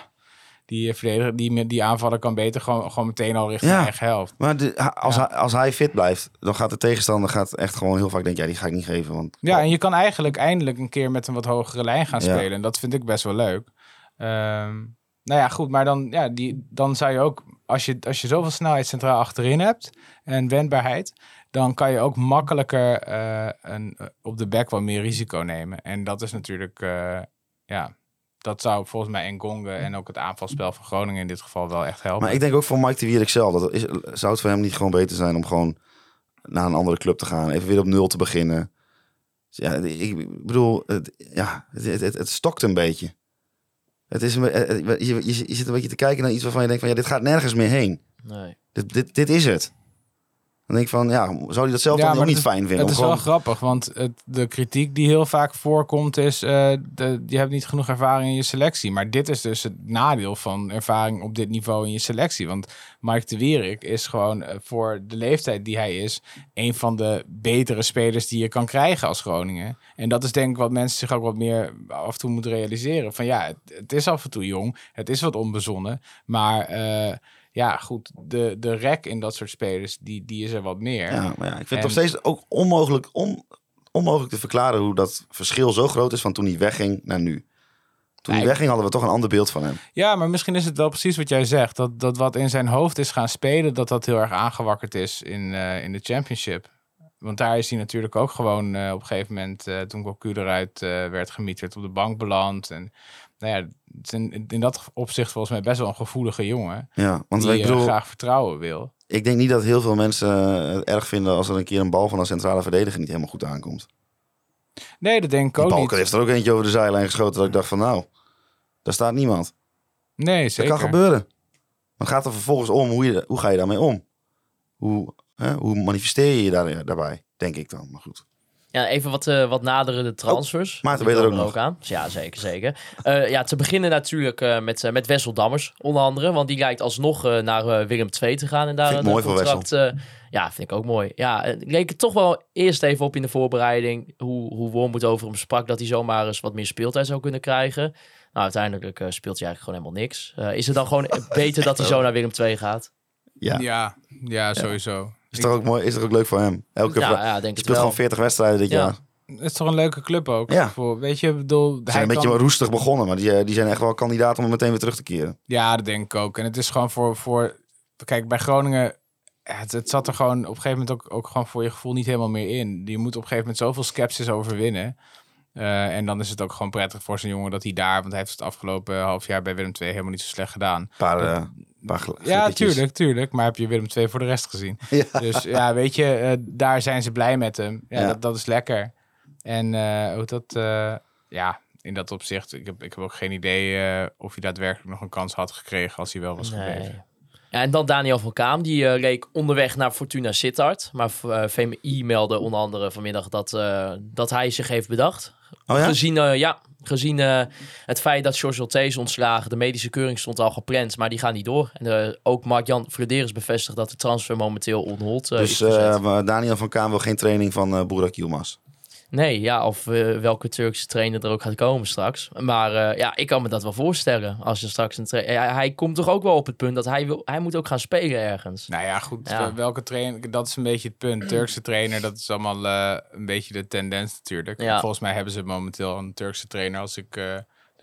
die eh, verdediger, die, die aanvaller kan beter gewoon, gewoon meteen al richting Ja. eigen helft. Maar de, als, Ja. hij, als hij fit blijft, dan gaat de tegenstander gaat echt gewoon heel vaak denken, ja, die ga ik niet geven. Want Ja, en je kan eigenlijk eindelijk een keer met een wat hogere lijn gaan Ja. spelen. En dat vind ik best wel leuk. Ehm, nou ja, goed, maar dan, ja, die, dan zou je ook, als je, als je zoveel snelheid centraal achterin hebt en wendbaarheid, dan kan je ook makkelijker eh, een, eh, op de back wat meer risico nemen. En dat is natuurlijk, eh, ja, dat zou volgens mij Ngonge en ook het aanvalspel van Groningen in dit geval wel echt helpen. Maar ik denk ook voor Mike de Wierik zelf, dat is, zou het voor hem niet gewoon beter zijn om gewoon naar een andere club te gaan, even weer op nul te beginnen. Ja, ik bedoel, het, ja, het, het, het stokt een beetje. Het is je zit een beetje te kijken naar iets waarvan je denkt van ja, dit gaat nergens meer heen. Nee. Dit, dit, dit is het. Dan denk ik van, ja, zou hij dat zelf Ja, dan ook niet het fijn vinden? Het is wel grappig, want het, de kritiek die heel vaak voorkomt is... eh, de, je hebt niet genoeg ervaring in je selectie. Maar dit is dus het nadeel van ervaring op dit niveau in je selectie. Want Mike de Wierik is gewoon eh, voor de leeftijd die hij is... een van de betere spelers die je kan krijgen als Groningen. En dat is denk ik wat mensen zich ook wat meer af en toe moeten realiseren. Van ja, het, het is af en toe jong, het is wat onbezonnen. Maar eh, ja, goed, de, de rek in dat soort spelers, die, die is er wat meer. Ja, maar ja, ik vind En- het nog steeds ook onmogelijk, on- onmogelijk te verklaren hoe dat verschil zo groot is van toen hij wegging naar nu. Toen hij wegging hadden we toch een ander beeld van hem. Ja, maar misschien is het wel precies wat jij zegt. Dat, dat wat in zijn hoofd is gaan spelen, dat dat heel erg aangewakkerd is in, eh, in de championship. Want daar is hij natuurlijk ook gewoon eh, op een gegeven moment, eh, toen Cocu eruit werd gemieterd, op de bank beland. En nou ja, het is in, in dat opzicht volgens mij best wel een gevoelige jongen. Ja, want die ik eh, bedoel, graag vertrouwen wil. ik denk niet dat heel veel mensen het erg vinden als er een keer een bal van een centrale verdediger niet helemaal goed aankomt. Nee, dat denk ik ook Balker niet. heeft er ook eentje over de zijlijn geschoten dat ik dacht van nou, daar staat niemand. Nee, Dat zeker. kan gebeuren. Dan gaat er vervolgens om, hoe, je, hoe ga je daarmee om? Hoe, hè, hoe manifesteer je je daar, daarbij, denk ik dan. Maar goed. Ja, even wat, eh, wat naderende transfers. Oh, Maarten, Die ben je er ook nog? aan. Ja, zeker, zeker. Eh, ja, te beginnen natuurlijk eh, met, met Wessel Dammers, onder andere. Want die lijkt alsnog eh, naar Willem II te gaan. En daar Vind ik een mooi voor contract, eh, ja, vind ik ook mooi. Ja, ik leek het toch wel eerst even op in de voorbereiding. Hoe, hoe Wormoed over hem sprak, dat hij zomaar eens wat meer speeltijd zou kunnen krijgen. Nou, uiteindelijk eh, speelt hij eigenlijk gewoon helemaal niks. Eh, is het dan gewoon [laughs] beter dat hij zo naar Willem II gaat? Ja, Ja, ja, sowieso. Is toch ook mooi, is toch ook leuk voor hem? Elke Ja, ja, denk het wel. gewoon 40 wedstrijden dit Ja. jaar. Het is toch een leuke club ook. Ja. Voor, weet je, bedoel, Ze hij zijn een beetje kan- roestig begonnen, maar die, eh, die zijn echt wel kandidaat om meteen weer terug te keren. Ja, dat denk ik ook. En het is gewoon voor, voor kijk, bij Groningen, het, het zat er gewoon op een gegeven moment ook, ook gewoon voor je gevoel niet helemaal meer in. Je moet op een gegeven moment zoveel sceptisch overwinnen. Eh, en dan is het ook gewoon prettig voor zo'n jongen dat hij daar, want hij heeft het afgelopen half jaar bij Willem II helemaal niet zo slecht gedaan. Paar, paar Ja, tuurlijk, tuurlijk. Maar heb je Willem II voor de rest gezien? [laughs] Ja. Dus ja, weet je, eh, daar zijn ze blij met hem. Ja, Ja. Dat, dat is lekker. En eh, hoe dat, eh, ja, in dat opzicht, ik heb, ik heb ook geen idee of hij daadwerkelijk nog een kans had gekregen als hij wel was gebleven. Nee. Ja, en dan Daniel van Kaam, die eh, leek onderweg naar Fortuna Sittard. Maar VMI meldde onder andere vanmiddag dat, eh, dat hij zich heeft bedacht. Oh ja? Gezien, ja, gezien eh, het feit dat George Olté is ontslagen. De medische keuring stond al gepland, maar die gaat niet door. En eh, ook Mark-Jan Frederis bevestigt dat de transfer momenteel on hold eh, Dus is Daniel van Kaan wil geen training van Burak Yilmaz. Nee, ja, of eh, welke Turkse trainer er ook gaat komen straks. Maar eh, ja, ik kan me dat wel voorstellen. Als je straks een trainer... Hij, hij komt toch ook wel op het punt dat hij, wil, hij moet ook gaan spelen ergens. Nou ja, goed. Ja. Welke trainer, dat is een beetje het punt. Turkse trainer, dat is allemaal eh, een beetje de tendens natuurlijk. Ja. Volgens mij hebben ze momenteel een Turkse trainer. Als ik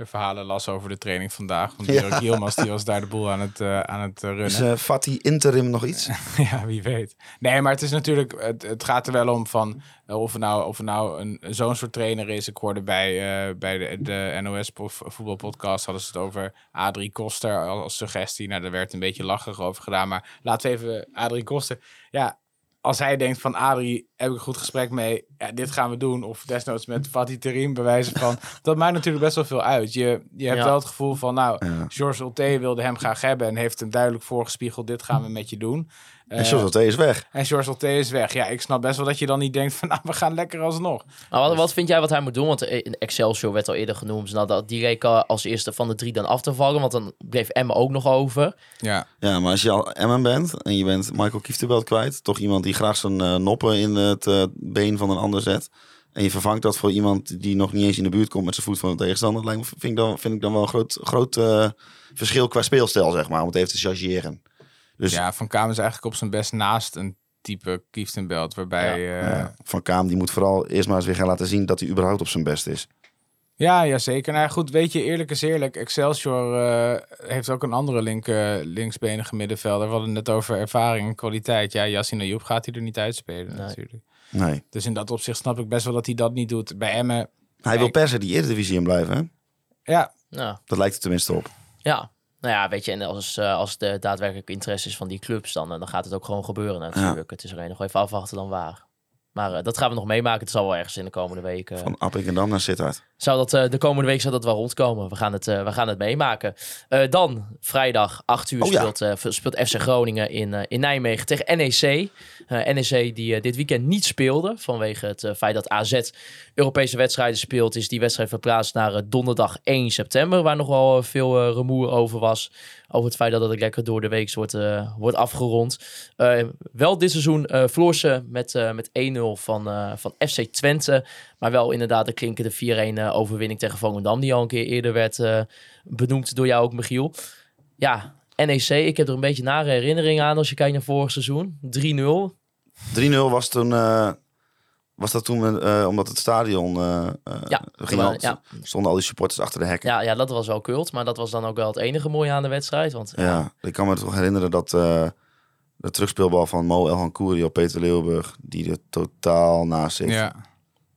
de verhalen las over de training vandaag. Want Ja. Dirk Yilmaz, die was daar de boel aan het, eh, aan het eh, runnen. Is eh, Fatih interim nog iets? [laughs] ja, wie weet. Nee, maar het is natuurlijk, het, het gaat er wel om van eh, of er nou, of er nou een, zo'n soort trainer is. Ik hoorde bij, eh, bij de, de NOS po- voetbalpodcast hadden ze het over Adrie Koster als, suggestie. Nou, daar werd een beetje lachig over gedaan. Maar laten we even Adrie Koster. Ja, als hij denkt van Adrie, heb ik een goed gesprek mee. Ja, dit gaan we doen. Of desnoods met [laughs] Fatih Terim bewijzen van. dat maakt natuurlijk best wel veel uit. Je, je hebt Ja. wel het gevoel van, nou, Ja. Georges Olté wilde hem graag hebben. En heeft hem duidelijk voorgespiegeld, dit gaan we met je doen. En Eh, George Oté is weg. en George is weg. Ja, ik snap best wel dat je dan niet denkt van, [laughs] nou, we gaan lekker alsnog. Maar wat, wat vind jij wat hij moet doen? Want eh, Excelsior werd al eerder genoemd. Nou, dat, die leek al als eerste van de drie dan af te vallen. Want dan bleef Emma ook nog over. Ja, Ja, maar als je al Emmen bent en je bent Michael Kieftebelt kwijt, toch iemand die graag zijn eh, noppen in het eh, been van een ander zet. En je vervangt dat voor iemand die nog niet eens in de buurt komt met zijn voet van de tegenstander. Lijkt me, vind, ik dan, vind ik dan wel een groot, groot eh, verschil qua speelstijl, zeg maar, om het even te chargeren. Dus ja Van Kamer is eigenlijk op zijn best naast een type Kieftenbelt. Waarbij, ja. ja, Van Kaam die moet vooral eerst maar eens weer gaan laten zien dat hij überhaupt op zijn best is. ja, ja, zeker. Nou ja, goed, weet je, eerlijk is eerlijk. Excelsior eh, heeft ook een andere link, linksbenige middenvelder. We hadden het net over ervaring en kwaliteit. Ja, Yassine Ayoub gaat hij er niet uitspelen Nee. natuurlijk. Nee. Dus in dat opzicht snap ik best wel dat hij dat niet doet. Bij Emmen, Hij wil per se die Eredivisie in blijven, hè? ja, Nou, Dat lijkt er tenminste op. ja. Nou ja, weet je, en als, eh, als de daadwerkelijk interesse is van die clubs, dan, eh, dan gaat het ook gewoon gebeuren natuurlijk. Het is alleen nog even afwachten dan waar. Maar eh, dat gaan we nog meemaken. Het zal wel ergens in de komende weken. Van Appingedam naar Sittard. zou dat, eh, de komende week zou dat wel rondkomen. We gaan het, eh, we gaan het meemaken. Dan, vrijdag, 8 uur, Oh speelt, speelt FC Groningen in, in Nijmegen tegen NEC. NEC die dit weekend niet speelde vanwege het feit dat AZ Europese wedstrijden speelt, is die wedstrijd verplaatst naar donderdag 1 september, waar nog wel veel rumoer over was. Over het feit dat het lekker door de week wordt, eh, wordt afgerond. Eh, wel dit seizoen eh verloor ze met, eh, met 1-0 van, eh, van FC Twente. Maar wel inderdaad de klinkende 4-1 eh, overwinning tegen Volendam. Die al een keer eerder werd eh, benoemd door jou ook, Michiel. Ja, NEC, ik heb er een beetje nare herinneringen aan als je kijkt naar vorig seizoen. 3-0. 3-0 was toen... eh, was dat toen eh, omdat het stadion eh, eh, Ja, ging ja, al, ja. stonden al die supporters achter de hekken. Ja, ja, dat was wel kult. Maar dat was dan ook wel het enige mooie aan de wedstrijd. Want Ja, ik kan me toch herinneren dat eh, de terugspeelbal van Mo El Kouri op Peter Leeuwburg, die er totaal naast zit. Ja.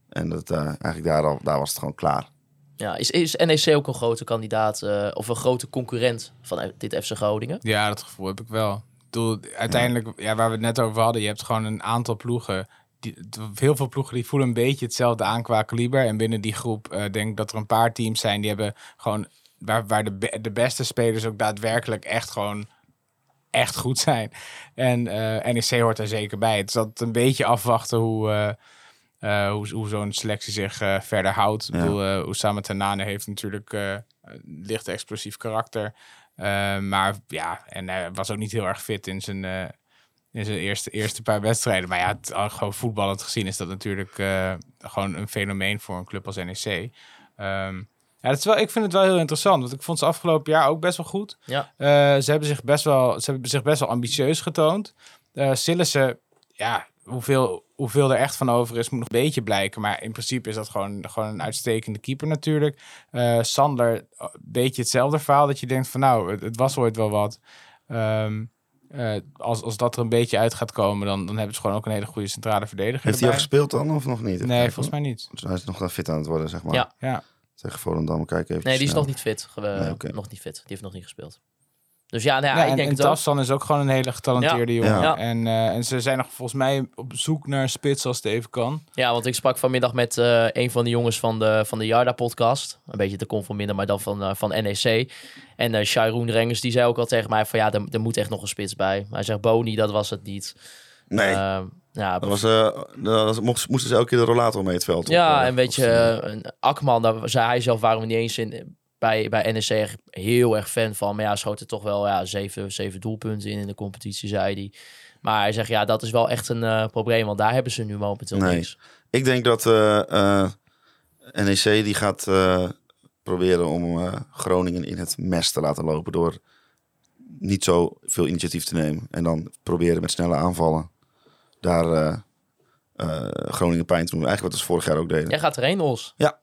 En dat, eh, eigenlijk daar, al, daar was het gewoon klaar. ja, is, is NEC ook een grote kandidaat eh, of een grote concurrent van dit FC Groningen? Ja, dat gevoel heb ik wel. Ik bedoel, uiteindelijk, ja. waar we het net over hadden, je hebt gewoon een aantal ploegen. Die, heel veel ploegen die voelen een beetje hetzelfde aan qua kaliber. En binnen die groep eh, denk ik dat er een paar teams zijn die hebben gewoon waar, waar de, be- de beste spelers ook daadwerkelijk echt gewoon echt goed zijn. En eh, NEC hoort er zeker bij. Het is altijd een beetje afwachten hoe, eh, hoe, hoe zo'n selectie zich verder houdt. Ik Ja. bedoel, eh Oussama Tanane heeft natuurlijk een licht explosief karakter. Maar ja, en hij was ook niet heel erg fit in zijn, in zijn eerste, eerste paar wedstrijden. Maar ja, het, gewoon voetballend gezien is dat natuurlijk eh, gewoon een fenomeen voor een club als NEC. Ehm, ja, dat is wel, ik vind het wel heel interessant, want ik vond ze afgelopen jaar ook best wel goed. Ja. Eh, ze, hebben zich best wel, ze hebben zich best wel ambitieus getoond. Sillissen, ja, hoeveel, hoeveel er echt van over is, moet nog een beetje blijken. Maar in principe is dat gewoon, gewoon een uitstekende keeper natuurlijk. Sander, een beetje hetzelfde verhaal. Dat je denkt van nou, het, het was ooit wel wat. Ehm, eh, als, als dat er een beetje uit gaat komen, dan, dan hebben ze gewoon ook een hele goede centrale verdediger Heeft hij al gespeeld dan of nog niet? Even Nee, kijken, volgens mij niet. Dus hij is nog wel fit aan het worden, zeg maar. Ja. Ja. Tegen Volendam, kijk even. Nee, die is snel. nog niet fit. Ge- Nee, oké. Nog niet fit. Die heeft nog niet gespeeld. Dus ja, nou ja, Ja, ik en, denk en het. Tassan is ook gewoon een hele getalenteerde Ja. jongen. Ja. En, eh, en ze zijn nog volgens mij op zoek naar een spits als het even kan. Ja, want ik sprak vanmiddag met eh, een van de jongens van de, van de Jarda-podcast. Een beetje te conforminder, maar dan van, eh, van NEC. En uh, Sharon Rengers, die zei ook al tegen mij van ja, er, er moet echt nog een spits bij. Maar hij zegt, Boni, dat was het niet. Nee, Eh, ja, dat was, eh, dat mocht- moesten ze elke keer de rollator mee het veld op. ja, en weet je, Akman, daar zei hij zelf waarom niet eens in, bij, bij NEC echt heel erg fan van. Maar ja, schoot er toch wel ja, zeven, zeven doelpunten in in de competitie, zei hij. Maar hij zegt, ja, dat is wel echt een eh, probleem, want daar hebben ze nu momenteel Nee. niks. Ik denk dat eh, eh, NEC die gaat proberen om Groningen in het mes te laten lopen door niet zo veel initiatief te nemen. En dan proberen met snelle aanvallen daar Groningen pijn te doen. Eigenlijk wat ze vorig jaar ook deden. Jij gaat erheen, Os. Ja.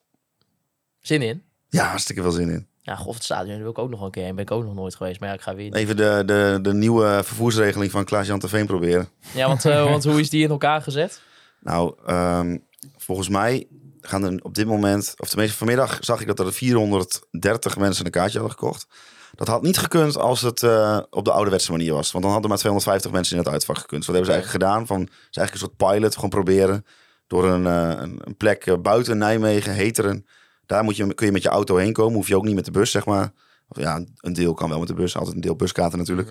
Zin in? Ja, hartstikke veel zin in. Ja, goh, het stadion wil ik ook nog een keer heen. Ben ik ook nog nooit geweest, maar ja, ik ga weer. Even de, de, de nieuwe vervoersregeling van Klaas-Jan Terveen proberen. Ja, want, eh, want hoe is die in elkaar gezet? [laughs] Nou, ehm, volgens mij gaan er op dit moment, of tenminste vanmiddag zag ik dat er 430 mensen een kaartje hadden gekocht. Dat had niet gekund als het eh, op de ouderwetse manier was. Want dan hadden maar 250 mensen in het uitvak gekund. Wat hebben ze eigenlijk gedaan? Van, is eigenlijk een soort pilot, gewoon proberen. Door een, eh, een, plek buiten Nijmegen, Heteren. Daar moet je, kun je met je auto heen komen. Hoef je ook niet met de bus, zeg maar. Of ja, een deel kan wel met de bus. Altijd een deel buskaarten natuurlijk.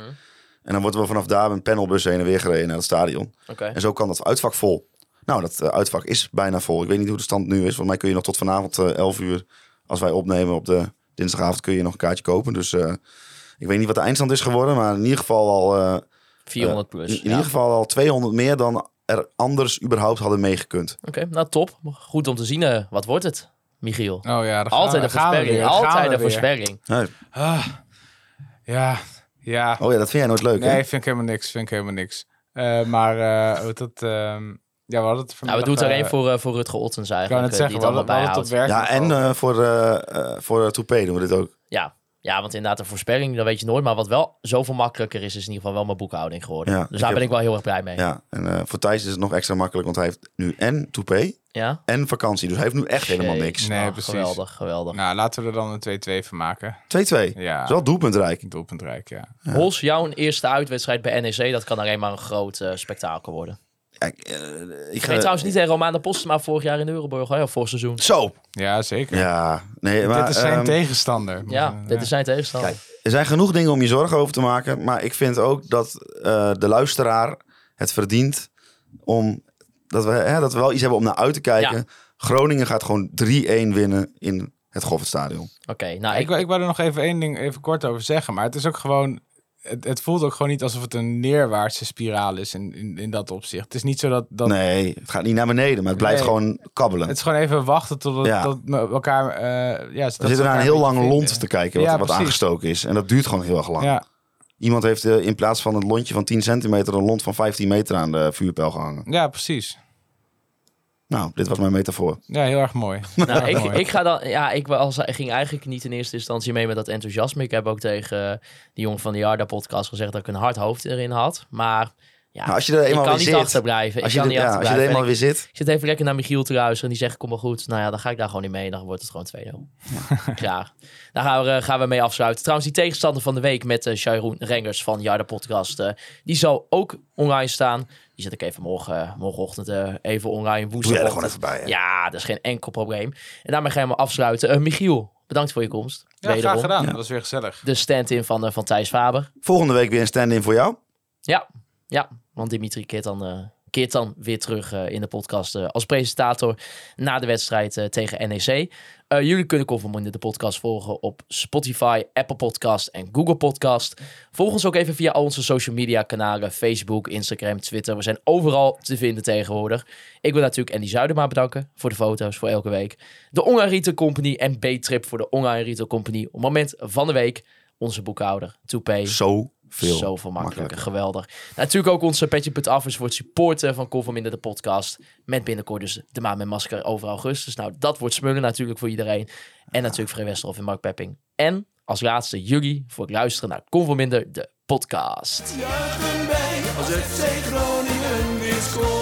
En dan wordt wel vanaf daar met een panelbus heen en weer gereden naar het stadion. En zo kan dat uitvak vol. Nou, dat eh, uitvak is bijna vol. Ik weet niet hoe de stand nu is. Volgens mij kun je nog tot vanavond eh 11 uur, als wij opnemen op de dinsdagavond, kun je nog een kaartje kopen. Dus eh, ik weet niet wat de eindstand is geworden, maar in ieder geval al, eh, 400 in, plus. in ja. ieder geval al 200 meer dan er anders überhaupt hadden meegekund. Oké, nou top. Goed om te zien. wat wordt het, Michiel? Oh ja, daar Altijd een gaan Altijd een weer. voorspelling. Nee. Ah, ja, ja. Oh ja, dat vind jij nooit leuk, hè? Nee, vind ik helemaal niks. Vind ik helemaal niks. Eh, maar eh, heet dat, ehm, ja, we hadden het Nou, we doen het er eh, één voor, eh, voor Rutger Ottens Ik kan eigenlijk. het zeggen, die het allemaal bijhoudt. werk. Ja, en eh, voor, eh eh, voor Toupé doen we dit ook. Ja. Ja, want inderdaad, een voorspelling, dat weet je nooit. Maar wat wel zoveel makkelijker is, is in ieder geval wel mijn boekhouding geworden. Ja, dus ik daar heb- ben ik wel heel erg blij mee. Ja. Ja, en eh, voor Thijs is het nog extra makkelijk, want hij heeft nu en Toupé en vakantie. Dus hij heeft nu echt helemaal niks. 2-2. Nee, Oh, precies. Geweldig, geweldig. Nou, laten we er dan een 2-2 van maken. Ja, Is wel doelpuntrijk. doelpuntrijk, ja. Hols, jouw eerste uitwedstrijd bij NEC, dat kan alleen maar een groot eh, spektakel worden. Eh, ik Ik weet trouwens niet tegen Romana Postema vorig jaar in de Euroborg, hè, of vorig seizoen. Zo. Ja, zeker. Ja, nee, maar... Dit is zijn ehm, tegenstander. Ja, dit is zijn tegenstander. Kijk, er zijn genoeg dingen om je zorgen over te maken. Maar ik vind ook dat eh, de luisteraar het verdient om dat we, hè, dat we wel iets hebben om naar uit te kijken. Ja. Groningen gaat gewoon 3-1 winnen in het Goffertstadion. Oké, nou, Ik, ik, ik wou er nog even één ding even kort over zeggen. Maar het is ook gewoon. Het, het voelt ook gewoon niet alsof het een neerwaartse spiraal is in, in, in dat opzicht. Het is niet zo dat. dat Nee, het gaat niet naar beneden, maar het blijft Nee. gewoon kabbelen. Het is gewoon even wachten tot, Ja. tot we elkaar. eh ja, we zitten naar een heel lang lont te kijken wat, Ja, wat aangestoken is. En dat duurt gewoon heel erg lang. Ja, Iemand heeft eh, in plaats van een lontje van 10 centimeter... een lont van 15 meter aan de vuurpijl gehangen. ja, precies. Nou, dit was mijn metafoor. Ja, heel erg mooi. [laughs] nou, ik, ik ga dan, ja, ik was, ik ging eigenlijk niet in eerste instantie mee met dat enthousiasme. Ik heb ook tegen die jongen van de Jarda podcast gezegd dat ik een hard hoofd erin had. Maar ja, Nou, als je er ik eenmaal kan weer niet zit... achterblijven. Als ik je, kan er, niet ja, als je er eenmaal En weer ik, zit... ik zit even lekker naar Michiel te luisteren en die zegt, kom maar goed. Nou ja, dan ga ik daar gewoon niet mee. Dan wordt het gewoon 2-0. Graag. Daar gaan we, eh, gaan we mee afsluiten. Trouwens, die tegenstander van de week met uh, Sharon Rengers van Jarda Podcast. eh, die zal ook online staan. Die zet ik even morgen, eh, morgenochtend eh, even online. Doe jij er gewoon even bij. hè? Ja, dat is geen enkel probleem. En daarmee gaan we afsluiten. Eh, Michiel, bedankt voor je komst. Ja, graag gedaan. Ja. Dat was weer gezellig. De stand-in van, van Thijs Faber. Volgende week weer een stand-in voor jou. Ja, ja want Dimitri keert dan, eh, keert dan weer terug in de podcast eh, als presentator na de wedstrijd tegen NEC. Eh, jullie kunnen Koffermonde de podcast volgen op Spotify, Apple Podcast en Google Podcast. Volg ons ook even via al onze social media kanalen, Facebook, Instagram, Twitter. We zijn overal te vinden tegenwoordig. Ik wil natuurlijk Andy Zuidema bedanken voor de foto's voor elke week. De Online Retail Company en B-Trip voor de Online Retail Company. Op moment van de week onze boekhouder, Toepay. Zo veel Zoveel makkelijker. makkelijker. Geweldig. Natuurlijk ook onze Petje.af is voor het supporten van Kofferminder de podcast. Met binnenkort dus de maand met masker over augustus. Nou, dat wordt smullen natuurlijk voor iedereen. En natuurlijk Vrij Westerhof en Mark Pepping. En als laatste jullie voor het luisteren naar Kofferminder de podcast. Juichen wij als FC Groningen weer scoort.